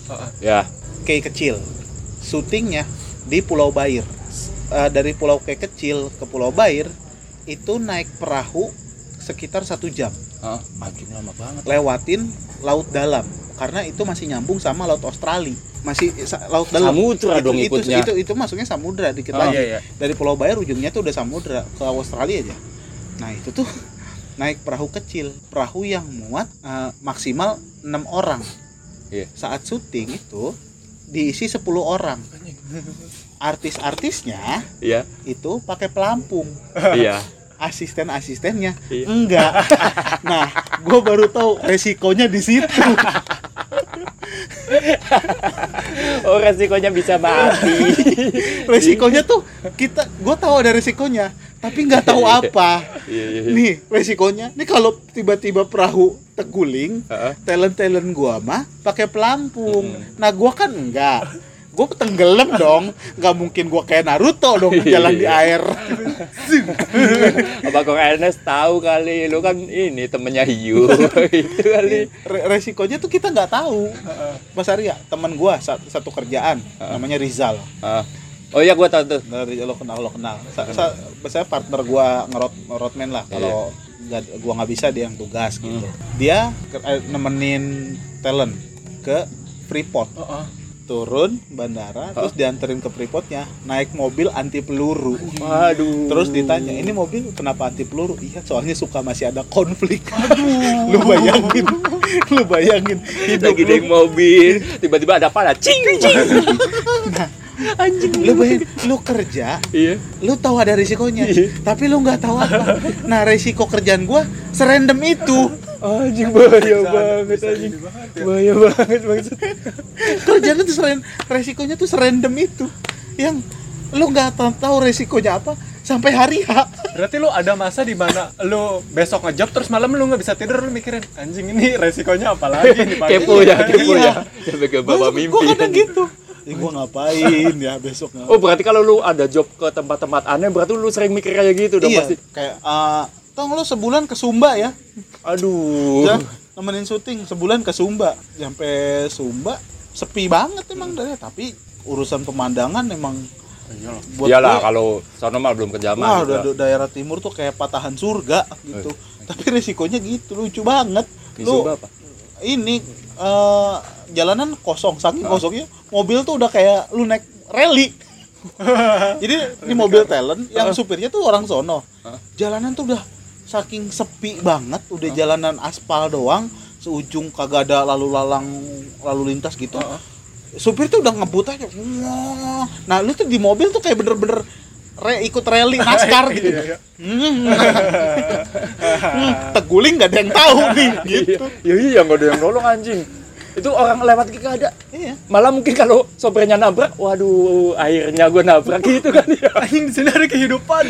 Heeh. ya. Kayak kecil. Syutingnya di Pulau Bair. Eh, dari Pulau kayak kecil ke Pulau Bair itu naik perahu sekitar satu jam Anjing lama banget. Lewatin laut dalam karena itu masih nyambung sama laut Australia. Masih laut dalam. Samudra itu, dong itu, ikutnya. itu, itu masuknya samudra dikit Oh, lagi iya, iya. dari Pulau Bayar ujungnya tuh udah samudra ke Australia aja. Nah itu tuh naik perahu kecil. Perahu yang muat eh, maksimal enam orang. Iya. saat syuting itu diisi 10 orang. Artis-artisnya iya. itu pakai pelampung iya asisten-asistennya. Iya. enggak. Nah gue baru tahu resikonya di situ. Oh resikonya bisa mati. Resikonya tuh kita gue tahu ada resikonya tapi nggak tahu apa. Iya iya iya. nih resikonya nih kalau tiba-tiba perahu terguling Heeh. talent talent gua mah pakai pelampung. Nah gua kan enggak gua tenggelam dong. Nggak mungkin gua kayak Naruto dong jalan di air. Abang Ernest tahu kali lu kan ini temennya Hiu itu kali. Re- resikonya tuh kita nggak tahu. Mas Arya teman gua sa- satu kerjaan namanya Rizal. Oh iya gua tahu tuh. Dari lo kenal lo kenal. Sa, sa- biasanya partner gua ngerot ngerotman lah. Kalau nggak gua nggak bisa dia yang tugas gitu. Dia ke- eh, nemenin talent ke Freeport. Heeh. Turun bandara terus dianterin ke Freeportnya naik mobil anti peluru. Waduh. Terus ditanya ini mobil kenapa anti peluru? Iya soalnya suka masih ada konflik. Lu bayangin lu bayangin hidup lagi naik mobil tiba-tiba ada apa? Cing cing anjing. lu bayangin lu kerja iya. lu tahu ada risikonya tapi lu nggak tahu apa. Nah risiko kerjaan gua serandom itu anjing bahaya banget anjing. banget ya. bahaya banget maksud. Kerjaan itu seren resikonya tuh serandom itu. Yang lu nggak tahu, tahu resikonya apa sampai hari H. Berarti lu ada masa di mana lu besok ngejob terus malam lu nggak bisa tidur lu mikirin anjing ini resikonya apa lagi nih Pak?" kepo ya kepo Iya. ya. Sampai ke bawa Gua- mimpi gua kadang gitu. Ya, gua ngapain ya besok oh berarti kalau lu ada job ke tempat-tempat aneh berarti lu sering mikir kayak gitu dong iya pasti. kayak eh tong lu sebulan ke Sumba ya aduh Ya, nemenin syuting sebulan ke Sumba sampai Sumba sepi banget emang dari tapi urusan pemandangan emang Iyalah. buat iyalah gua- kalau sono mah belum kejaman Wah, gitu. udah da- daerah timur tuh kayak patahan surga gitu. Tapi resikonya gitu, lucu banget. Di Lu Sumba apa? ini eh, jalanan kosong, saking kosongnya mobil tuh udah kayak lu naik rally. Jadi ini mobil talent yang supirnya tuh orang sono. Hah? Jalanan tuh udah saking sepi banget, udah jalanan aspal doang, seujung kagak ada lalu lalang lalu lintas gitu. Supir tuh udah ngebut aja. Nah, lu tuh di mobil tuh kayak bener-bener re ikut rally NASCAR gitu. Iya, iya. Hmm. Hmm, Teguling gak ada yang tahu nih gitu. iya iya nggak ada yang nolong anjing itu orang lewat gak ada Iya. malah mungkin kalau sopirnya nabrak waduh akhirnya gue nabrak gitu kan ya Anjing di sini ada kehidupan.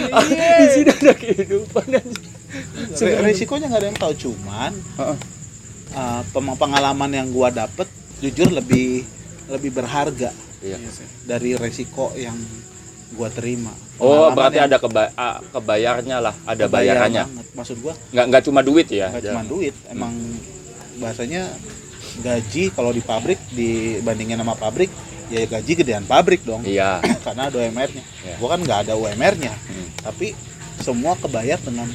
di sini ada kehidupan anjing resikonya nggak ada yang tahu cuman Heeh. uh, pengalaman yang gua dapet jujur lebih lebih berharga Iya. Iya dari resiko yang gua terima Oh, Pengalaman berarti yang ada keba- kebayarnya lah, ada kebayar bayarannya. banget. maksud gua Nggak nggak cuma duit ya. nggak cuma duit emang bahasanya gaji kalau di pabrik dibandingin sama pabrik ya gaji gedean pabrik dong Iya. karena ada UMR-nya. Ya. Gua kan nggak ada UMR-nya, Hmm. tapi semua kebayar dengan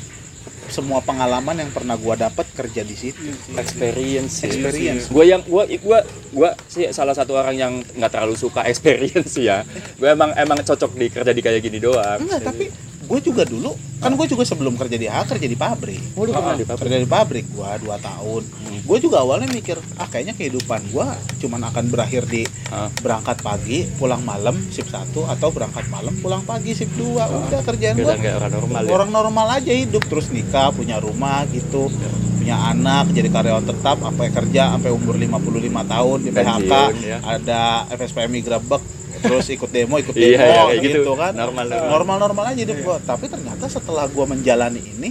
semua pengalaman yang pernah gua dapat kerja di situ. Experience. sih. Experience. Gue yang gua gua gua sih salah satu orang yang nggak terlalu suka experience ya. Gue emang emang cocok di kerja di kayak gini doang. Enggak, tapi gue juga dulu kan gue juga sebelum kerja di A kerja di pabrik. Oh, lu pernah di pabrik? Kerja di pabrik gua 2 tahun. Gue juga awalnya mikir, ah kayaknya kehidupan gua cuman akan berakhir di Ah. berangkat pagi, pulang malam shift 1 atau berangkat malam, pulang pagi shift 2. Udah kerjaan Udah gua nggak orang normal ya. orang normal aja hidup terus nikah punya rumah gitu punya anak jadi karyawan tetap sampai kerja sampai umur 55 tahun di PHK ya. ada FSPMI grebek terus ikut demo ikut Iya, demo iya, kayak gitu, gitu. kan. Normal, normal. normal aja hidup gua. Tapi ternyata setelah gua menjalani ini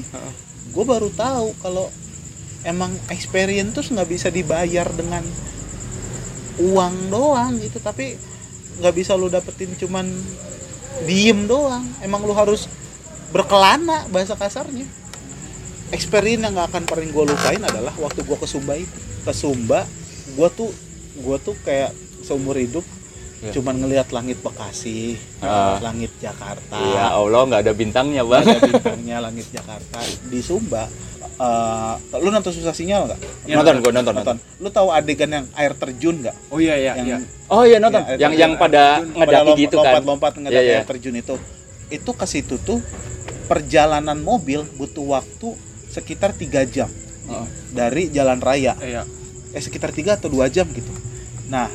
gua baru tahu kalau emang experience tuh nggak bisa dibayar dengan uang doang gitu. Tapi nggak bisa lu dapetin cuman diem doang. Emang lu harus berkelana bahasa kasarnya. Experience yang nggak akan paling gue lupain adalah waktu gue ke Sumba itu. Ke Sumba gue tuh gue tuh kayak seumur hidup Ya. cuman ngelihat langit Bekasi Ah. langit Jakarta Iya, Allah nggak ada bintangnya bang. ada bintangnya langit Jakarta di Sumba eh, lu nonton susah sinyal nggak Iya, nonton, gue nonton, nonton. nonton lu tahu adegan yang air terjun nggak Oh iya iya yang iya. Oh iya nonton. Iya, yang itu yang ada- pada pada ngedaki lompat- gitu kan. lompat-lompat ngedaki Iya, iya. air terjun itu itu ke situ tuh perjalanan mobil butuh waktu sekitar tiga jam Heeh. dari jalan raya Iya. eh sekitar tiga atau dua jam gitu nah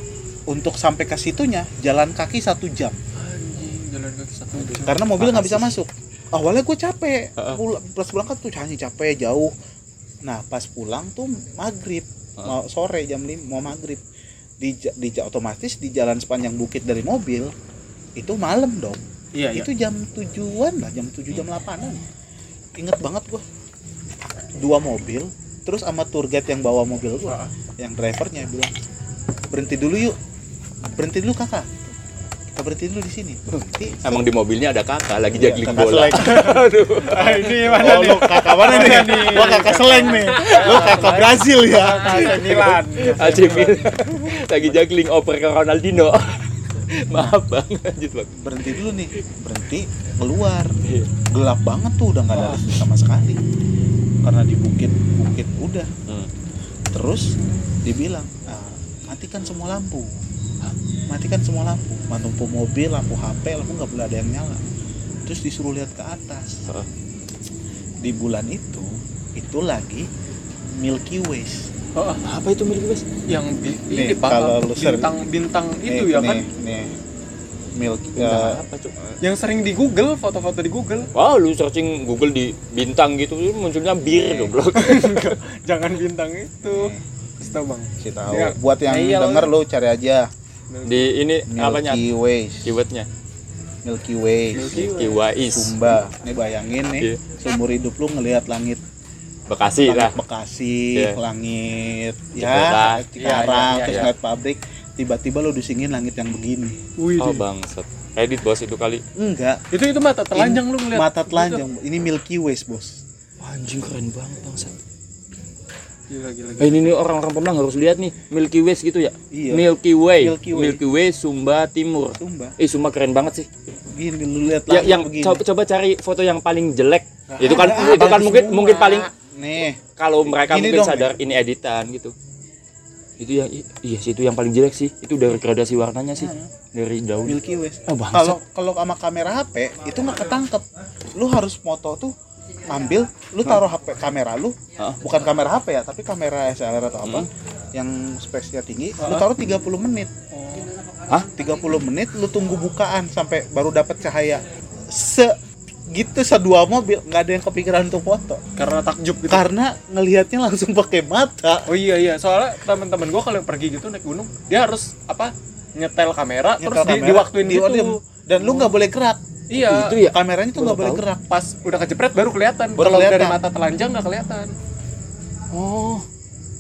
untuk sampai ke situnya jalan kaki satu jam. Anjing jalan kaki satu jam. karena mobil nggak bisa masuk. Awalnya gue capek. Heeh. Pul- pas berangkat tuh hanya capek jauh. Nah pas pulang tuh maghrib. Mau sore jam 5 mau maghrib. Di, di otomatis di jalan sepanjang bukit dari mobil itu malam dong. Iya iya. itu jam tujuan lah jam 7 jam 8an inget banget gua. Dua mobil terus sama tour guide yang bawa mobil gua yang drivernya bilang berhenti dulu yuk berhenti dulu kakak kita berhenti dulu di sini berhenti Emang di mobilnya ada kakak lagi Iya, juggling kakak bola. selek. Ah, ini mana Oh, nih? kakak mana nih? Gua kakak seleng nih. Lu kakak Brazil ya. AC Milan. AC Milan lagi juggling oper ke Ronaldinho. Maaf bang, lanjut bang. Berhenti dulu nih. Berhenti keluar. Iya. Gelap banget tuh udah nggak ada listrik sama sekali. Karena di bukit-bukit udah. Hmm. Terus dibilang, ah, matikan semua lampu. Matikan semua lampu. Lampu mobil, lampu HP, lampu nggak boleh ada yang nyala. Terus disuruh lihat ke atas. Heeh. Di bulan itu, itu lagi Milky Way. Oh, Apa itu Milky Way? yang bi Nih, ini Pak, kalau bintang bintang itu Nih, ya kan nih, nih. Milky Bintang eh, apa cuk? yang sering di Google foto-foto di Google Wow, lu searching Google di bintang gitu munculnya bir goblok. jangan bintang itu Terus tau bang si tahu. Ya, Buat yang iya, denger lu cari aja Di ini apanya? Milky Way. Keywordnya Milky Way. Milky Kiwais. Sumba. Nih bayangin nih, Iya. seumur hidup lu ngelihat langit Bekasi lah. langit Bekasi, Iya. langit Cikarang. ya, Cikarang, Iya, iya, terus iya. ngeliat pabrik, tiba-tiba lu disingin langit yang begini. Wih, Oh bangsat. Edit bos itu kali. Enggak, itu itu mata telanjang lu ngeliat mata telanjang. Ini Milky Way, Bos. Anjing keren banget bangsat. Gila gila, Eh, gila. ini nih orang-orang Pemalang harus lihat nih Milky Way gitu ya. Iya. Milky Way. Milky Way. Sumba Timur. Sumba. Eh Sumba keren banget sih. Gini lu lihat Ya, yang begini. coba, coba cari foto yang paling jelek. itu kan Ada, itu kan mungkin semua. mungkin paling nih, kalau mereka Gini mungkin dong, sadar ini editan gitu. Itu yang iya sih itu yang paling jelek sih. Itu dari gradasi warnanya sih. Dari daun. Milky Way. Oh. Kalau kalau sama kamera HP itu nggak ketangkep. Lu harus foto tuh ngambil, lu taruh HP kamera lu, bukan kamera HP ya, tapi kamera SLR atau apa, Hmm. yang spesinya tinggi, lu taruh 30 menit. Hah? 30 menit lu tunggu bukaan sampai baru dapat cahaya. Se gitu sedua mobil nggak ada yang kepikiran untuk foto. Karena takjub gitu? Karena ngelihatnya langsung pakai mata. Oh iya iya. Soalnya teman-teman gua kalau yang pergi gitu naik gunung dia harus apa nyetel kamera terus Nyetel di, kamera, diwaktuin di- gitu dan lu nggak boleh gerak. Iya. Itu ya. kameranya tuh nggak boleh tahu. gerak. Pas udah kejepret baru kelihatan. Baru kalau dari mata telanjang nggak kelihatan. Oh.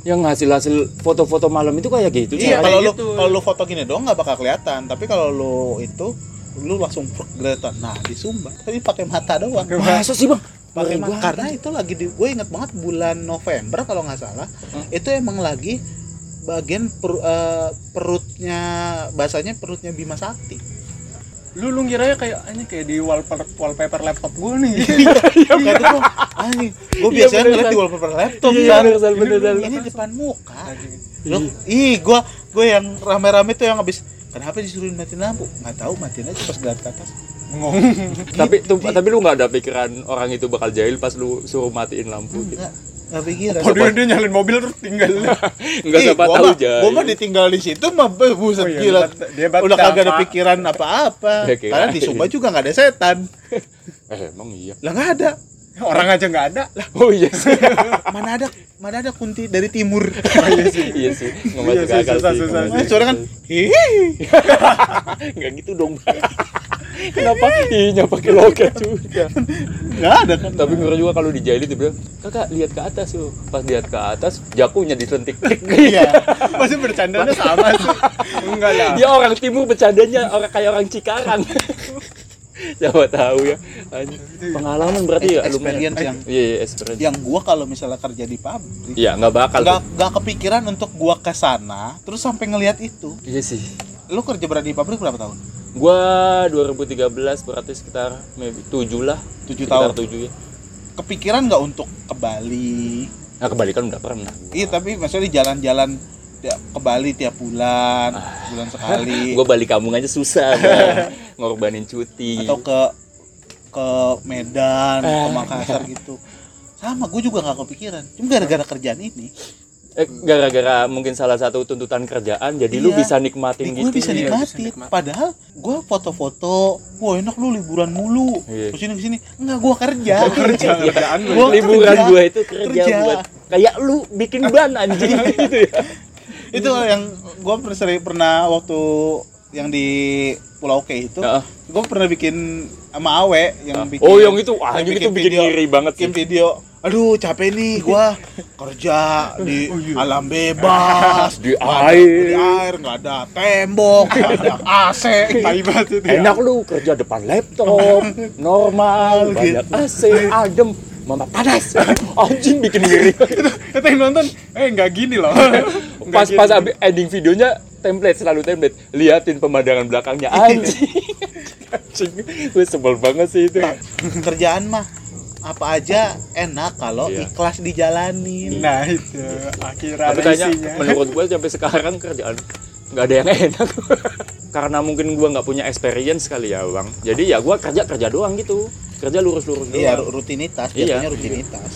yang hasil hasil foto-foto malam itu kayak gitu Iya, kalau lu gitu. kalau lu foto gini doang nggak bakal kelihatan, tapi kalau lu itu lu langsung kelihatan. Nah, di Sumba. Tapi pakai mata doang. masa sih bang? Pakai mata. karena itu lagi di gue inget banget bulan November kalau nggak salah. Itu emang lagi bagian per- eh, perutnya bahasanya perutnya Bima Sakti. lu lu ngiranya kayak anjing kayak di wallpaper wallpaper laptop gue nih. Iya, gua, anjing, gue Iya, biasanya bener, ngeliat di wallpaper laptop. Iya, bener, Sal, bener, Ini-. Ini depan muka. Lu, ih, gua gue yang rame-rame tuh yang habis kenapa disuruhin matiin lampu? Nggak tahu matiin aja pas ngeliat ke atas. bengong tapi tuh tapi lu nggak ada pikiran orang itu bakal jahil pas lu suruh matiin lampu gitu Enggak, enggak pikiran. oh dia, dia nyalin mobil terus tinggal nggak Ih, siapa tahu jahil Gua mah ditinggal di situ mah buset Oh iya, gila. bat- dia bat- Udah kagak ada pikiran apa-apa. Ya. Karena di Sumba juga nggak ada setan. eh emang iya Lah nggak ada. orang aja nggak ada lah oh iya sih Mana ada mana ada kunti dari timur. iya sih nggak masuk sih, akal susah, sih susah nggak Nah, masuk suara kan akal. hihi. nggak gitu dong kenapa? Inya pakai logat juga. Nggak ada kan. tapi ngeri juga kalau dijahili dia bilang kakak lihat ke atas yuk. Pas lihat ke atas jakunya disentik. Iya. pasti bercandanya sama sih. Enggak lah. Dia orang timur bercandanya orang kayak orang Cikarang siapa tahu ya. Pengalaman berarti ya lumayan Experience yang iya iya experience. yang gua kalau misalnya kerja di pabrik iya nggak bakal nggak nggak kepikiran untuk gua ke sana terus sampai ngelihat itu. Iya sih. Lu kerja berada di pabrik berapa tahun? Gua 2013 berarti sekitar maybe 7 lah. Tujuh Sekitar tahun. 7 ya kepikiran nggak untuk ke Bali? Nah kebalikan udah pernah. Iya tapi maksudnya jalan-jalan ya, ke Bali tiap bulan bulan sekali. Gua balik kampung aja susah Bang. ngorbanin cuti. Atau ke ke Medan ke Eh. Makassar gitu. Sama gue juga nggak kepikiran. Cuma gara-gara kerjaan ini. Eh, gara-gara mungkin salah satu tuntutan kerjaan jadi lu Iya. bisa nikmatin gue gitu bisa Iya, nikmatin. Nikmatin. padahal gue foto-foto wah enak lu liburan mulu. Iya. ke sini ke sini enggak gue kerja. Kerja kerjaan lu Gua liburan gua itu kerja, kerja. buat kayak lu bikin ban anjing. Gitu ya itu yang gue pernah sering pernah waktu yang di Pulau K itu Heeh. gue pernah bikin sama Awe yang bikin oh yang itu ah, anjing itu bikin video- ngiri banget sih bikin video aduh capek nih gua kerja di alam bebas Di air. di air nggak ada tembok nggak ada AC tai banget itu ya. enak lu kerja depan laptop normal banyak AC adem mama panas. Anjing bikin ngiri kita yang nonton. Eh nggak gini loh. Nggak pas gini. pas abis ending videonya template selalu template. Liatin pemandangan belakangnya. Anjing. Anjing gue sebel banget sih itu. Kerjaan mah apa aja enak kalau Iya. ikhlas dijalanin. Nah itu akhirnya menurut gue sampai sekarang kerjaan nggak ada yang enak karena mungkin gue nggak punya experience kali ya bang. Jadi ya gue kerja kerja doang gitu. Kerja lurus lurus doang. iya ru- rutinitas Iya. rutinitas.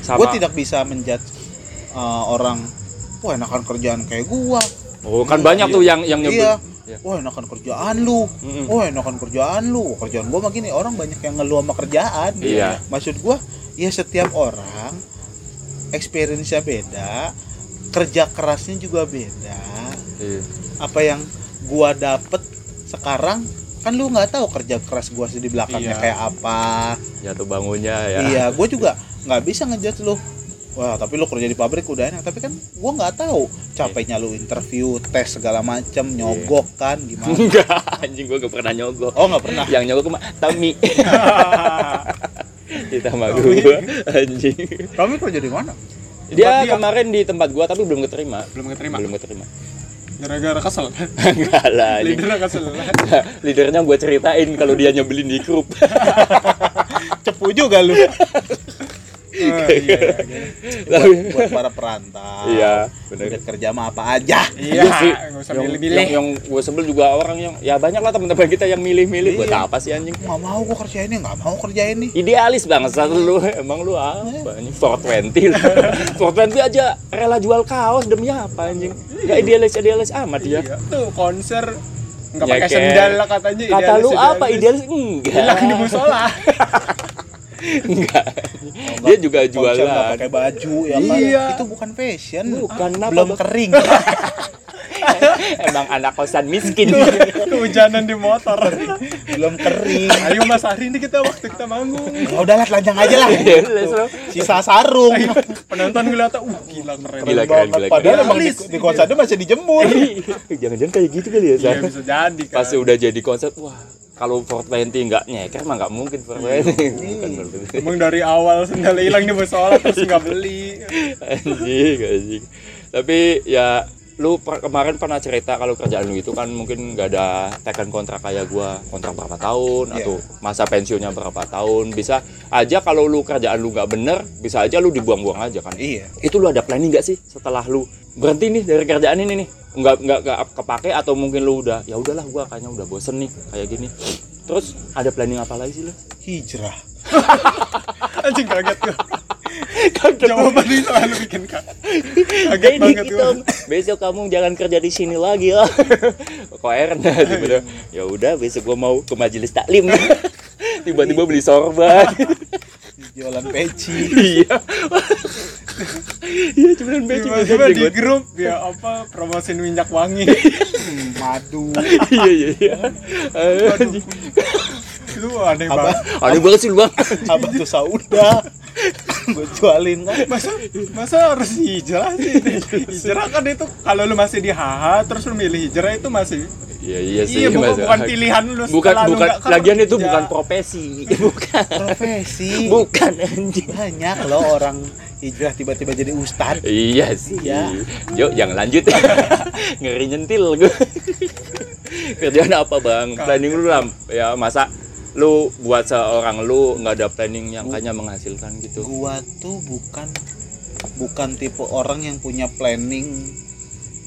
Sama. Gue tidak bisa menjudge uh, orang wah enakan kerjaan kayak gua. Oh kan banyak tuh yang yang nyebut. Iya. Iya. wah enakan kerjaan lu. Mm-mm. wah enakan kerjaan lu. Kerjaan gua mah gini orang banyak yang ngeluh sama kerjaan. Iya. maksud gua ya setiap orang experience-nya beda kerja kerasnya juga beda. Iya. apa yang gua dapet sekarang kan lu nggak tahu kerja keras gua di belakangnya Iya. kayak apa. Jatuh bangunnya ya. Iya gua juga nggak bisa ngejudge lu. Wah tapi lu kerja di pabrik udah enak. Tapi kan gua nggak tahu capeknya lu interview tes segala macam nyogok kan gimana? Enggak anjing gue gak pernah nyogok. Oh nggak pernah? Yang nyogok mah Tami ditambah gue anjing. Kamu kerja di mana? Dia dia. kemarin di tempat gua tapi belum keterima. Belum keterima? Belum keterima gara-gara kesel? Enggak lah leadernya kesel. Leadernya gue ceritain kalau dia nyebelin di grup. Cepu juga lu Oh, iya, iya. buat, buat para perantau. Iya benar udah kerja mah apa aja. Iya sih. nggak usah yang, milih-milih. yang, yang gue sebel juga orang yang ya banyak lah teman-teman kita yang milih-milih. Buat Iya. apa sih anjing? Nggak mau gua kerja ini nggak mau kerja ini idealis banget lu. Emang lu apa anjing? 420 lu 420 aja rela jual kaos demi apa anjing? Nggak idealis idealis amat ya. Iya, tuh konser. Nggak pakai Nyeket. sendal lah katanya kata lu apa idealis. enggak. Bilang di musola enggak dia juga jualan pakai baju ya kan Iya. itu bukan fashion Bukan, kenapa, belum kering emang anak kosan miskin kehujanan di motor Film kering. Ayo Mas hari ini kita waktu kita manggung. Ya udahlah telanjang aja lah. Ya udah, slow. Sisa sarung. Penonton ngeliat, uh gila keren. Gila, Keren gila, Padahal keren. emang di, di konsernya masih dijemur. Jangan-jangan kayak gitu kali ya, Iya bisa jadi kan. Pas udah jadi konsep, wah kalau 420 nggak nyeker mah nggak mungkin 420 bukan 420 Emang dari awal sendal hilang nih mau sholat terus nggak beli. anjing anjing. Tapi ya lu per- kemarin pernah cerita kalau kerjaan lu itu kan mungkin nggak ada tekan kontrak kayak gua kontrak berapa tahun Iya. atau masa pensiunnya berapa tahun bisa aja kalau lu kerjaan lu nggak bener bisa aja lu dibuang-buang aja kan Iya. itu lu ada planning nggak sih setelah lu berhenti nih dari kerjaan ini nih nggak nggak nggak kepake atau mungkin lu udah ya udahlah gua kayaknya udah bosen nih kayak gini terus ada planning apa lagi sih lu Hijrah. Anjing kaget gue. Jawaban ini selalu bikin kaget. Kaget Jadi banget gitu, gue. besok kamu jangan kerja di sini lagi ya. Koeren tiba Ya udah besok gua mau ke majelis taklim. Tiba-tiba beli sorban. Jualan peci. Iya. Iya cuman beci Tiba-tiba di grup ya apa promosiin minyak wangi. Madu. Iya iya iya. Itu aneh Apa? banget. Aneh banget sih lu bang. Apa tuh sauda? Gue jualin kan. Masa masa harus hijrah sih? Hijrah kan itu kalau lu masih di HH terus lu milih hijrah itu masih Iya iya sih. iya bukan, bukan pilihan lu Bukan lu bukan kerja. lagian itu bukan profesi. Bukan. Profesi. Bukan anjing. Banyak loh orang hijrah tiba-tiba jadi ustad. Iya sih. Iya. Jo, jangan lanjut. Ngeri nyentil gue. Kerjaan apa bang? Planning lu lah. Ya masa lu buat seorang lu nggak ada planning yang kayaknya menghasilkan gitu. Gua tuh bukan bukan tipe orang yang punya planning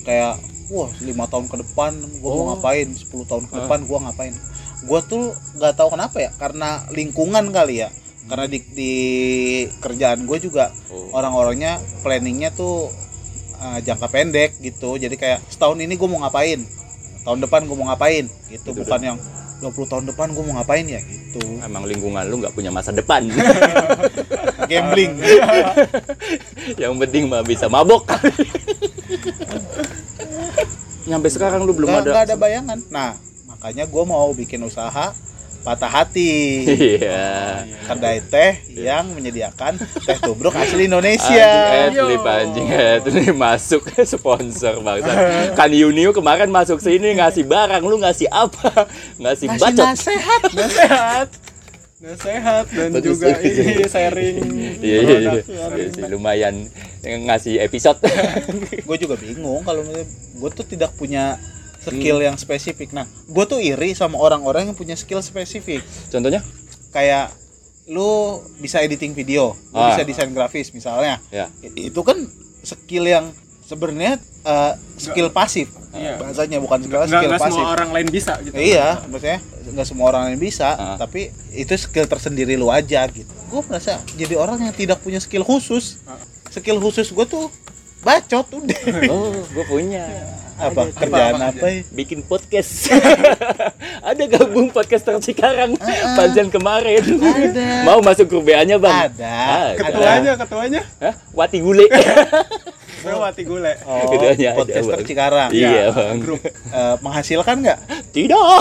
kayak wah lima tahun ke depan gua mau Oh. ngapain 10 tahun ke Ah. depan gua ngapain gua tuh nggak tahu kenapa ya karena lingkungan kali ya karena di, di kerjaan gue juga Oh. orang-orangnya planningnya tuh uh, jangka pendek gitu jadi kayak setahun ini gue mau ngapain tahun depan gue mau ngapain gitu Betul, bukan yang 20 tahun depan gue mau ngapain ya gitu Emang lingkungan lu nggak punya masa depan. gambling yang penting mah bisa mabok. Nyampe sekarang lu belum nggak, ada. nggak ada bayangan nah makanya gue mau bikin usaha patah hati Iya. kedai teh yang menyediakan teh tubruk asli Indonesia Adlib anjing Adlib masuk sponsor bangsa. Kan Yunio kemarin masuk sini ngasih barang lu ngasih apa? Ngasih masih bacot. sehat sehat dan Bagus, juga ini sharing Iya iya iya. Iya lumayan ngasih episode. gue juga bingung kalau gue tuh tidak punya skill yang spesifik nah gue tuh iri sama orang-orang yang punya skill spesifik Contohnya? kayak lu bisa editing video lu Ah. bisa desain grafis misalnya Ya. Itu kan skill yang sebenarnya eh, skill pasif Iya. bahasanya bukan skill Nggak, skill nggak pasif semua orang lain bisa gitu iya maksudnya nggak semua orang yang bisa Ah. tapi itu skill tersendiri lu aja gitu gue merasa jadi orang yang tidak punya skill khusus Ah. skill khusus gue tuh bacot udah Oh, gue punya. apa Ada. kerjaan apa apa, ya? Bikin podcast. ada gabung podcaster Cikarang. Panjang kemarin. Ada. Mau masuk grup BA-nya, Bang? ada ketuanya ketuanya Hah? Wati Gule. gue wati gule oh Keduanya ada, podcaster Bang. Cikarang iya, Bang. Eh, menghasilkan nggak Tidak.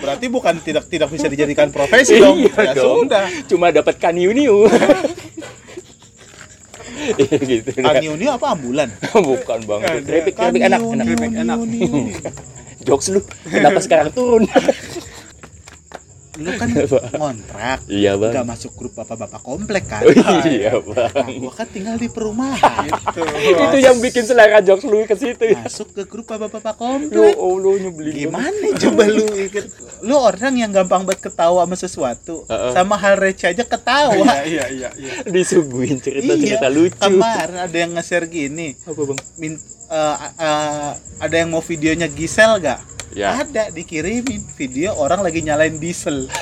berarti bukan tidak tidak bisa dijadikan profesi dong Iya ya dong. sudah Cuma dapat kaniu-niu. Iya gitu. dah. Aniu ini apa ambulan Bukan bang. Ada. Keripik keripik enak enak. enak. Jokes lu. Kenapa sekarang turun? lu kan ngontrak iya bang. nggak masuk grup bapak-bapak komplek kan Oh, iya bang. nah, gua kan tinggal di perumahan gitu Itu yang bikin selera jokes lu ke situ. masuk ke grup bapak-bapak Ya komplek Allah nyebelin. gimana coba lu ikut lu orang yang gampang banget ketawa sama sesuatu Heeh. sama hal receh aja ketawa iya iya iya banget. Disuguhin cerita-cerita iya lucu. kemarin ada yang nge-share gini Apa bang? min, eh, eh, ada yang mau videonya Gisel gak? Ya. Ada dikirimin video orang lagi nyalain diesel.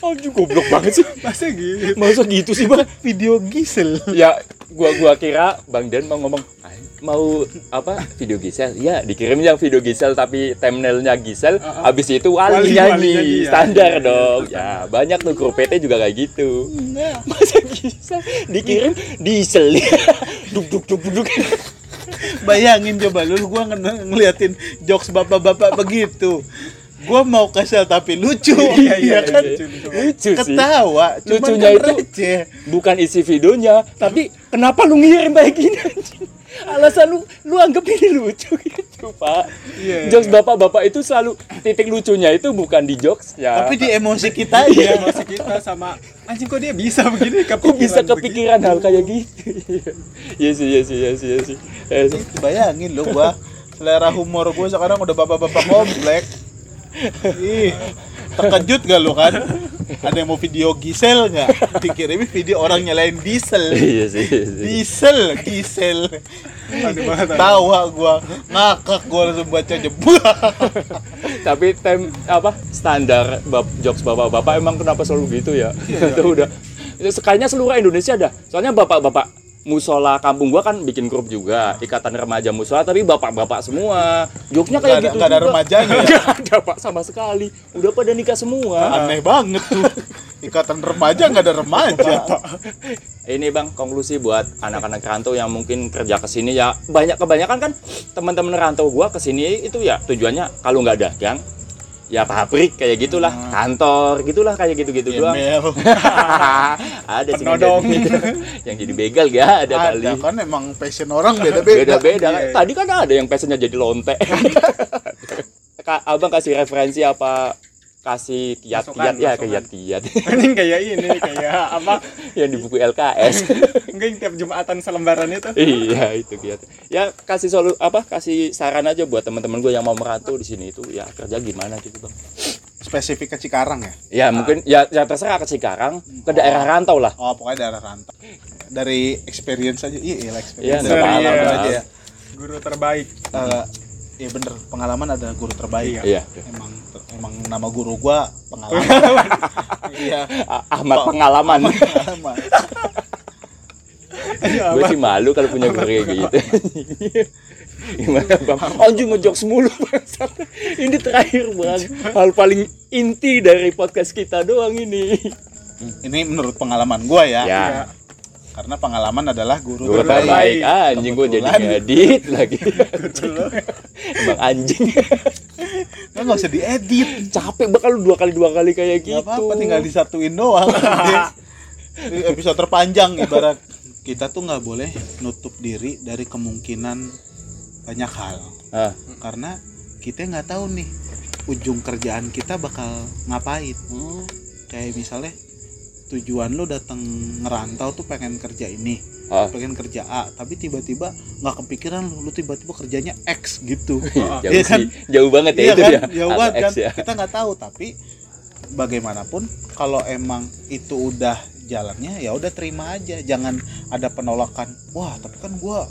Anjing goblok banget sih. masa gitu Masa gitu sih bang? video Gisel. ya gua gua kira Bang Den mau ngomong "Ah, mau apa video Gisel ya dikirim yang video Gisel tapi thumbnailnya Gisel habis itu wali, Wali- nyanyi wali ya. standar iya, dong iya. ya banyak tuh grup PT juga kayak gitu Enggak. masa Gisel dikirim diesel duk duk duk duk Bayangin coba lu gua ng- ngeliatin jokes bapak-bapak begitu. gua mau kesel tapi lucu Iya, iya, kan lucu, lucu. lucu sih ketawa cuman Lucunya kan itu- receh. bukan isi videonya tapi kenapa lu ngirim kayak gini anjing alasan lu lu anggap ini lucu gitu pak. Iya, jokes bapak-bapak itu selalu titik lucunya itu bukan di jokes ya. Tapi di emosi kita Iya, aja masih kita sama anjing kok dia bisa begini? Kok bisa kepikiran hal kayak gitu? Iya sih iya sih iya sih iya sih. Iya bayangin lo gua selera humor gua sekarang udah bapak-bapak komplek. Ih terkejut gak lo kan? Ada yang mau video Gisel nggak dikirimin video orang nyalain diesel. Iya sih iya sih. diesel aneh. tawa gua ngakak gua langsung baca jebak tapi tem apa standar bab, jokes bapak-bapak emang kenapa selalu gitu ya? Itu udah. Itu sekalinya seluruh Indonesia dah soalnya bapak-bapak musola kampung gua kan bikin grup juga ikatan remaja musola tapi bapak-bapak semua. Jokesnya kayak ada- gitu nggak ada remajanya ya? Nggak ada pak sama sekali. Udah pada nikah semua. Aneh banget tuh. Ikatan remaja nggak ada remaja ini bang konklusi buat anak-anak rantau yang mungkin kerja ke sini ya. Banyak kebanyakan kan teman-teman rantau gua ke sini itu ya tujuannya kalau nggak dagang ya pabrik kayak gitulah. Kantor gitulah kayak gitu-gitu doang. Email. ada sih Penodong. yang jadi, yang jadi begal gak ada, kali. ada kan emang passion orang beda-beda. Beda-beda. Iya, iya. tadi kan ada yang passionnya jadi lonte. Kak, abang kasih referensi apa kasih kiat-kiat ya kiat-kiat. Anjing kayak ini kayak apa? Yang di buku LKS enggak yang tiap jumatan selembaran itu. Iya itu kiat. Ya kasih solu apa kasih saran aja buat teman-teman gue yang mau merantau di sini itu. Ya kerja gimana gitu bang? Spesifik ke Cikarang ya? Ya mungkin ya, ya terserah ke Cikarang ke daerah rantau lah. Oh pokoknya daerah rantau. Dari experience aja. Iya iya Iya, experience. Nggak Dari pengalaman aja ya guru terbaik. Eh, iya bener. Pengalaman adalah guru terbaik. Iya. Emang emang nama guru gua pengalaman. Iya. Ah- Ahmad pengalaman. Pengalaman. Gue sih malu kalau punya guru kayak gitu. Gimana bang? Anjing ngejokes mulu bangsat. ini terakhir bang. Hal paling inti dari podcast kita doang ini. Ini menurut pengalaman gua ya, ya karena pengalaman adalah guru, guru terbaik. terbaik. anjing gue jadi ngedit lagi. Bang anjing. Kan nggak usah diedit. Capek bakal lu dua kali dua kali kayak gitu nggak apa-apa tinggal disatuin doang. Episode terpanjang ibarat. Kita tuh nggak boleh nutup diri dari kemungkinan banyak hal. Ah, karena kita nggak tahu nih ujung kerjaan kita bakal ngapain. Kayak misalnya tujuan lu datang ngerantau tuh pengen kerja ini ah. pengen kerja A tapi tiba-tiba nggak kepikiran lu lu tiba-tiba kerjanya X gitu. Jauh Iya kan? sih jauh banget ya iya itu kan? ya jauh banget kan? ya. kita nggak tahu tapi bagaimanapun kalau emang itu udah jalannya ya udah terima aja. Jangan ada penolakan wah tapi kan gua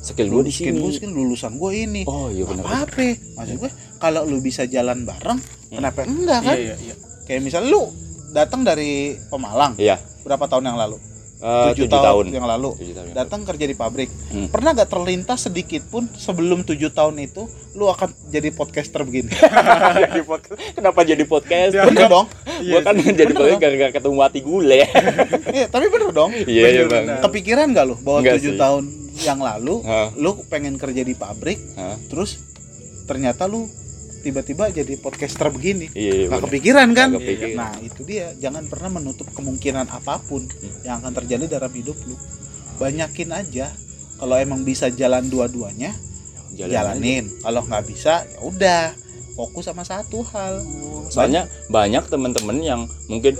skill gue di skill sini. gua skill lulusan gua ini. Oh iya benar. Apa apa maksud gue kalau lu bisa jalan bareng kenapa enggak kan? Iya iya iya. Kayak misalnya lu datang dari Pemalang? Iya. Berapa tahun yang lalu? Eh, tujuh tujuh tahun yang lalu. Tahun yang datang kerja di pabrik. Hmm. pernah gak terlintas sedikit pun sebelum tujuh tahun itu lu akan jadi podcaster begini? Jadi podcast kenapa jadi podcast? Ya. bener dong. Gua kan jadi Bener podcast gara-gara ketemu mati gule iya tapi bener dong. Iya iya bang. Kepikiran gak lu bahwa tujuh tahun yang lalu Hah. lu pengen kerja di pabrik Hah? terus ternyata lu tiba-tiba jadi podcaster begini. Iya iya Gak bener. kepikiran kan? Nggak kepikiran. nah itu dia. Jangan pernah menutup kemungkinan apa pun Hmm. yang akan terjadi dalam hidup lu. Banyakin aja. Kalau emang bisa jalan dua-duanya Jalan jalanin. kalau nggak bisa ya udah. Fokus sama satu hal. Soalnya banyak temen-temen yang mungkin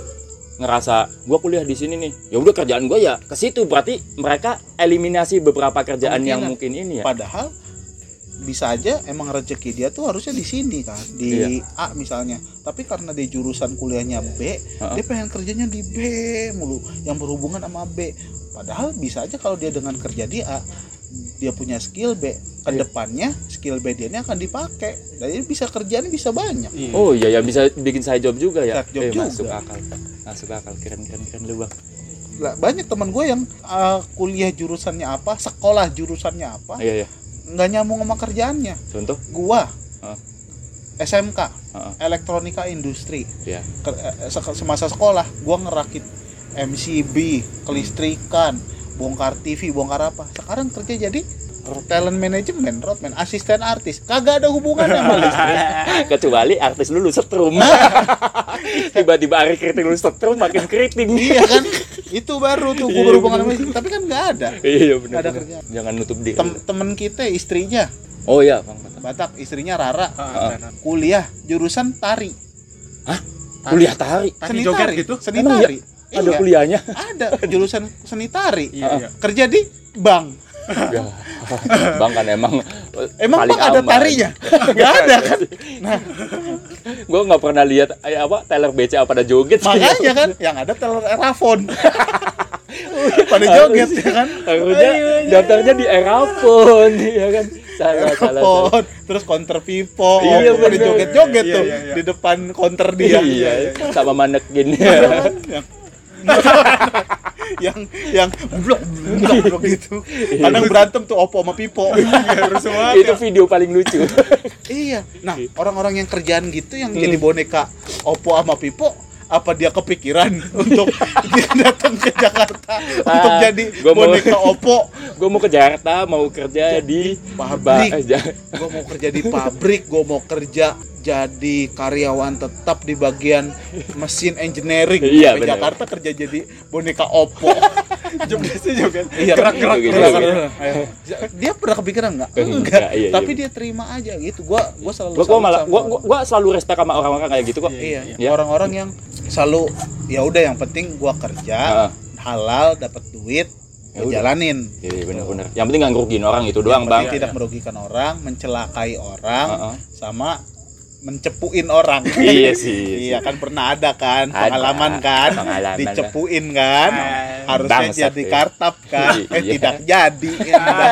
ngerasa gua kuliah di sini nih. Ya udah kerjaan gua ya ke situ. Berarti mereka eliminasi beberapa kerjaan yang Kemungkinan. mungkin ini ya. Padahal bisa aja emang rezeki dia tuh harusnya di sini kan di A misalnya. Tapi karena dia jurusan kuliahnya B Ha-ha. dia pengen kerjanya di B mulu yang berhubungan sama B. Padahal bisa aja kalau dia dengan kerja di A dia punya skill B ke depannya skill B dia ini akan dipakai. Jadi bisa kerjanya bisa banyak. Iya. oh iya ya bisa bikin side job juga ya? Side job eh, juga. masuk akal masuk akal keren keren keren lu bang. Lah, banyak teman gue yang uh, kuliah jurusannya apa sekolah jurusannya apa iya iya nggak nyambung sama kerjaannya. Contoh? Gua. Ah. SMK Heeh. elektronika industri. Ya Ke- eh, se- semasa sekolah gua ngerakit MCB kelistrikan bongkar TV bongkar apa. Sekarang kerja jadi talent management roadman asisten artis kagak ada hubungannya sama listrik Kecuali artis lulu setrum. Tiba-tiba Ari keriting lulu setrum makin keriting. iya kan itu baru tuh gue Iya, berhubungan sama listrik tapi kan nggak ada Iya benar. Ada benar. kerjaan. Jangan nutup diri. Tem temen kita istrinya Oh iya, Bang. Batak istrinya Rara Ah, benar. kuliah jurusan tari Kuliah tari. Tari seni joget tari gitu? seni Emang tari Ada Iya, kuliahnya. ada jurusan seni tari Iya, iya. kerja di bank Ya. Bang kan emang emang paling bang ada aman. tarinya nggak ada kan Gue nggak pernah lihat eh, apa Tyler BCA pada joget sih. makanya kan yang ada teller erafon pada joget ya kan Harusnya daftarnya di Erapon ya kan. Salah, salah, salah. Erafon terus counter pipo Iya, pada joget-joget Iya, tuh iya, iya. di depan counter dia Iya, sama manekin. yang yang yang blok blok blok gitu kadang berantem tuh opo sama pipo Harus semua. ya. Itu video paling lucu. iya nah orang-orang yang kerjaan gitu yang jadi boneka opo sama pipo apa dia kepikiran untuk dia datang ke Jakarta untuk Ah, jadi gua mau- boneka opo Gue mau ke Jakarta, mau kerja di pabrik. Eh, gue mau kerja di pabrik gue mau kerja jadi karyawan tetap di bagian mesin engineering Iya, benar. Jakarta kerja jadi boneka opo Jogetnya joget. iya gerak, gitu. gerak. Ayo. dia pernah kepikiran nggak Enggak, enggak iya, iya. tapi dia terima aja gitu gue gue selalu Gue salut malah gua, gua, gua selalu respect sama orang-orang kayak gitu kok. iya Iya. orang-orang yang selalu ya udah yang penting gue kerja Heeh. halal dapat duit Ya gua jalanin Iya iya, bener-bener. Yang penting nggak ngerugiin orang itu doang, Yang Bang. penting tidak merugikan orang mencelakai orang Heeh. sama mencepuin orang Iya sih. Iya kan pernah ada kan Ada. pengalaman kan Pengalaman. dicepuin kan Ah, harusnya bangsat, jadi iya. kartap kan eh Iya. tidak jadi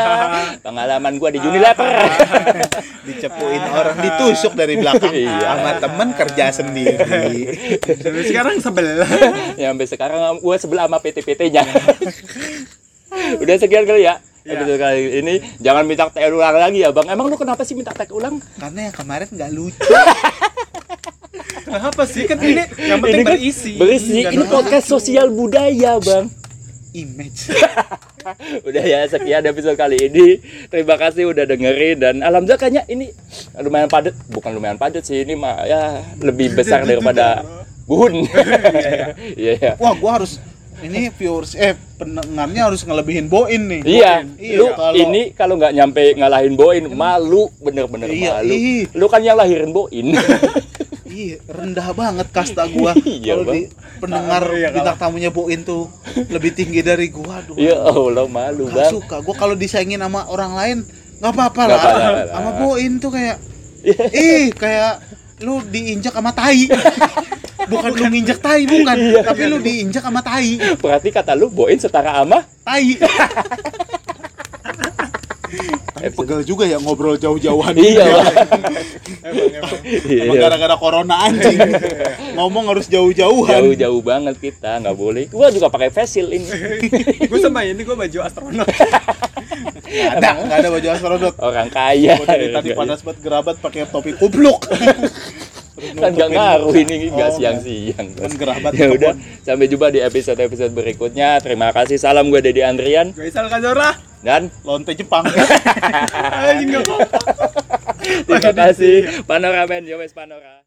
Pengalaman gua di Unilever. dicepuin orang ditusuk dari belakang Iya. sama temen kerja sendiri Tapi sekarang sebelah. ya sampai sekarang gua sebelah sama PT-PT-nya. Udah sekian kali ya. Ya. Episode kali ini jangan minta tag ulang lagi ya, Bang. Emang lu kenapa sih minta tag ulang? karena yang kemarin nggak lucu Kenapa sih? Kan ini yang penting Ini kan berisi. Berisi. Ini podcast sosial budaya, Bang. image udah ya sekian episode kali ini terima kasih udah dengerin dan alhamdulillah kayaknya ini lumayan padat bukan lumayan padat sih ini mah ya lebih besar daripada buhun iya iya wah gua harus ini viewers eh pendengarnya harus ngelebihin boin nih iya Iya, lu kalau- ini kalau nggak nyampe ngalahin boin malu bener-bener Iya, malu ih. lu kan yang lahirin boin Iya, rendah banget kasta gua. Iya, Kalau di pendengar Iya, bintang tamunya Boin tuh lebih tinggi dari gua. Aduh. ya allah malu Gak bang suka. Gua kalau disaingin sama orang lain nggak apa-apa lah. apa-apa lah. Sama Boin tuh kayak ih, kayak lu diinjak sama tai. Bukan lu nginjek tai bukan, Iya. tapi lu diinjak sama tai. berarti kata lu boin setara ama Tai. Tapi pegel juga ya ngobrol jauh-jauhan. iya Emang, emang. Emang Iya. gara-gara corona anjing. Ngomong harus jauh-jauhan. jauh-jauh banget kita nggak boleh gua juga pakai face shield ini Gue sama ini gue baju astronot. Ada, nggak ada baju astronot. orang kaya. Dari tadi panas banget gerabat pakai topi kubluk. kan nggak ngaruh ini nggak Oh, siang-siang. Cuman gerabat ya udah sampai jumpa di episode episode berikutnya. Terima kasih. Salam gue Dedi Andrian. Gue Isal Kazora. dan? Lonte Jepang. Terima kasih. panoramen yo wes panora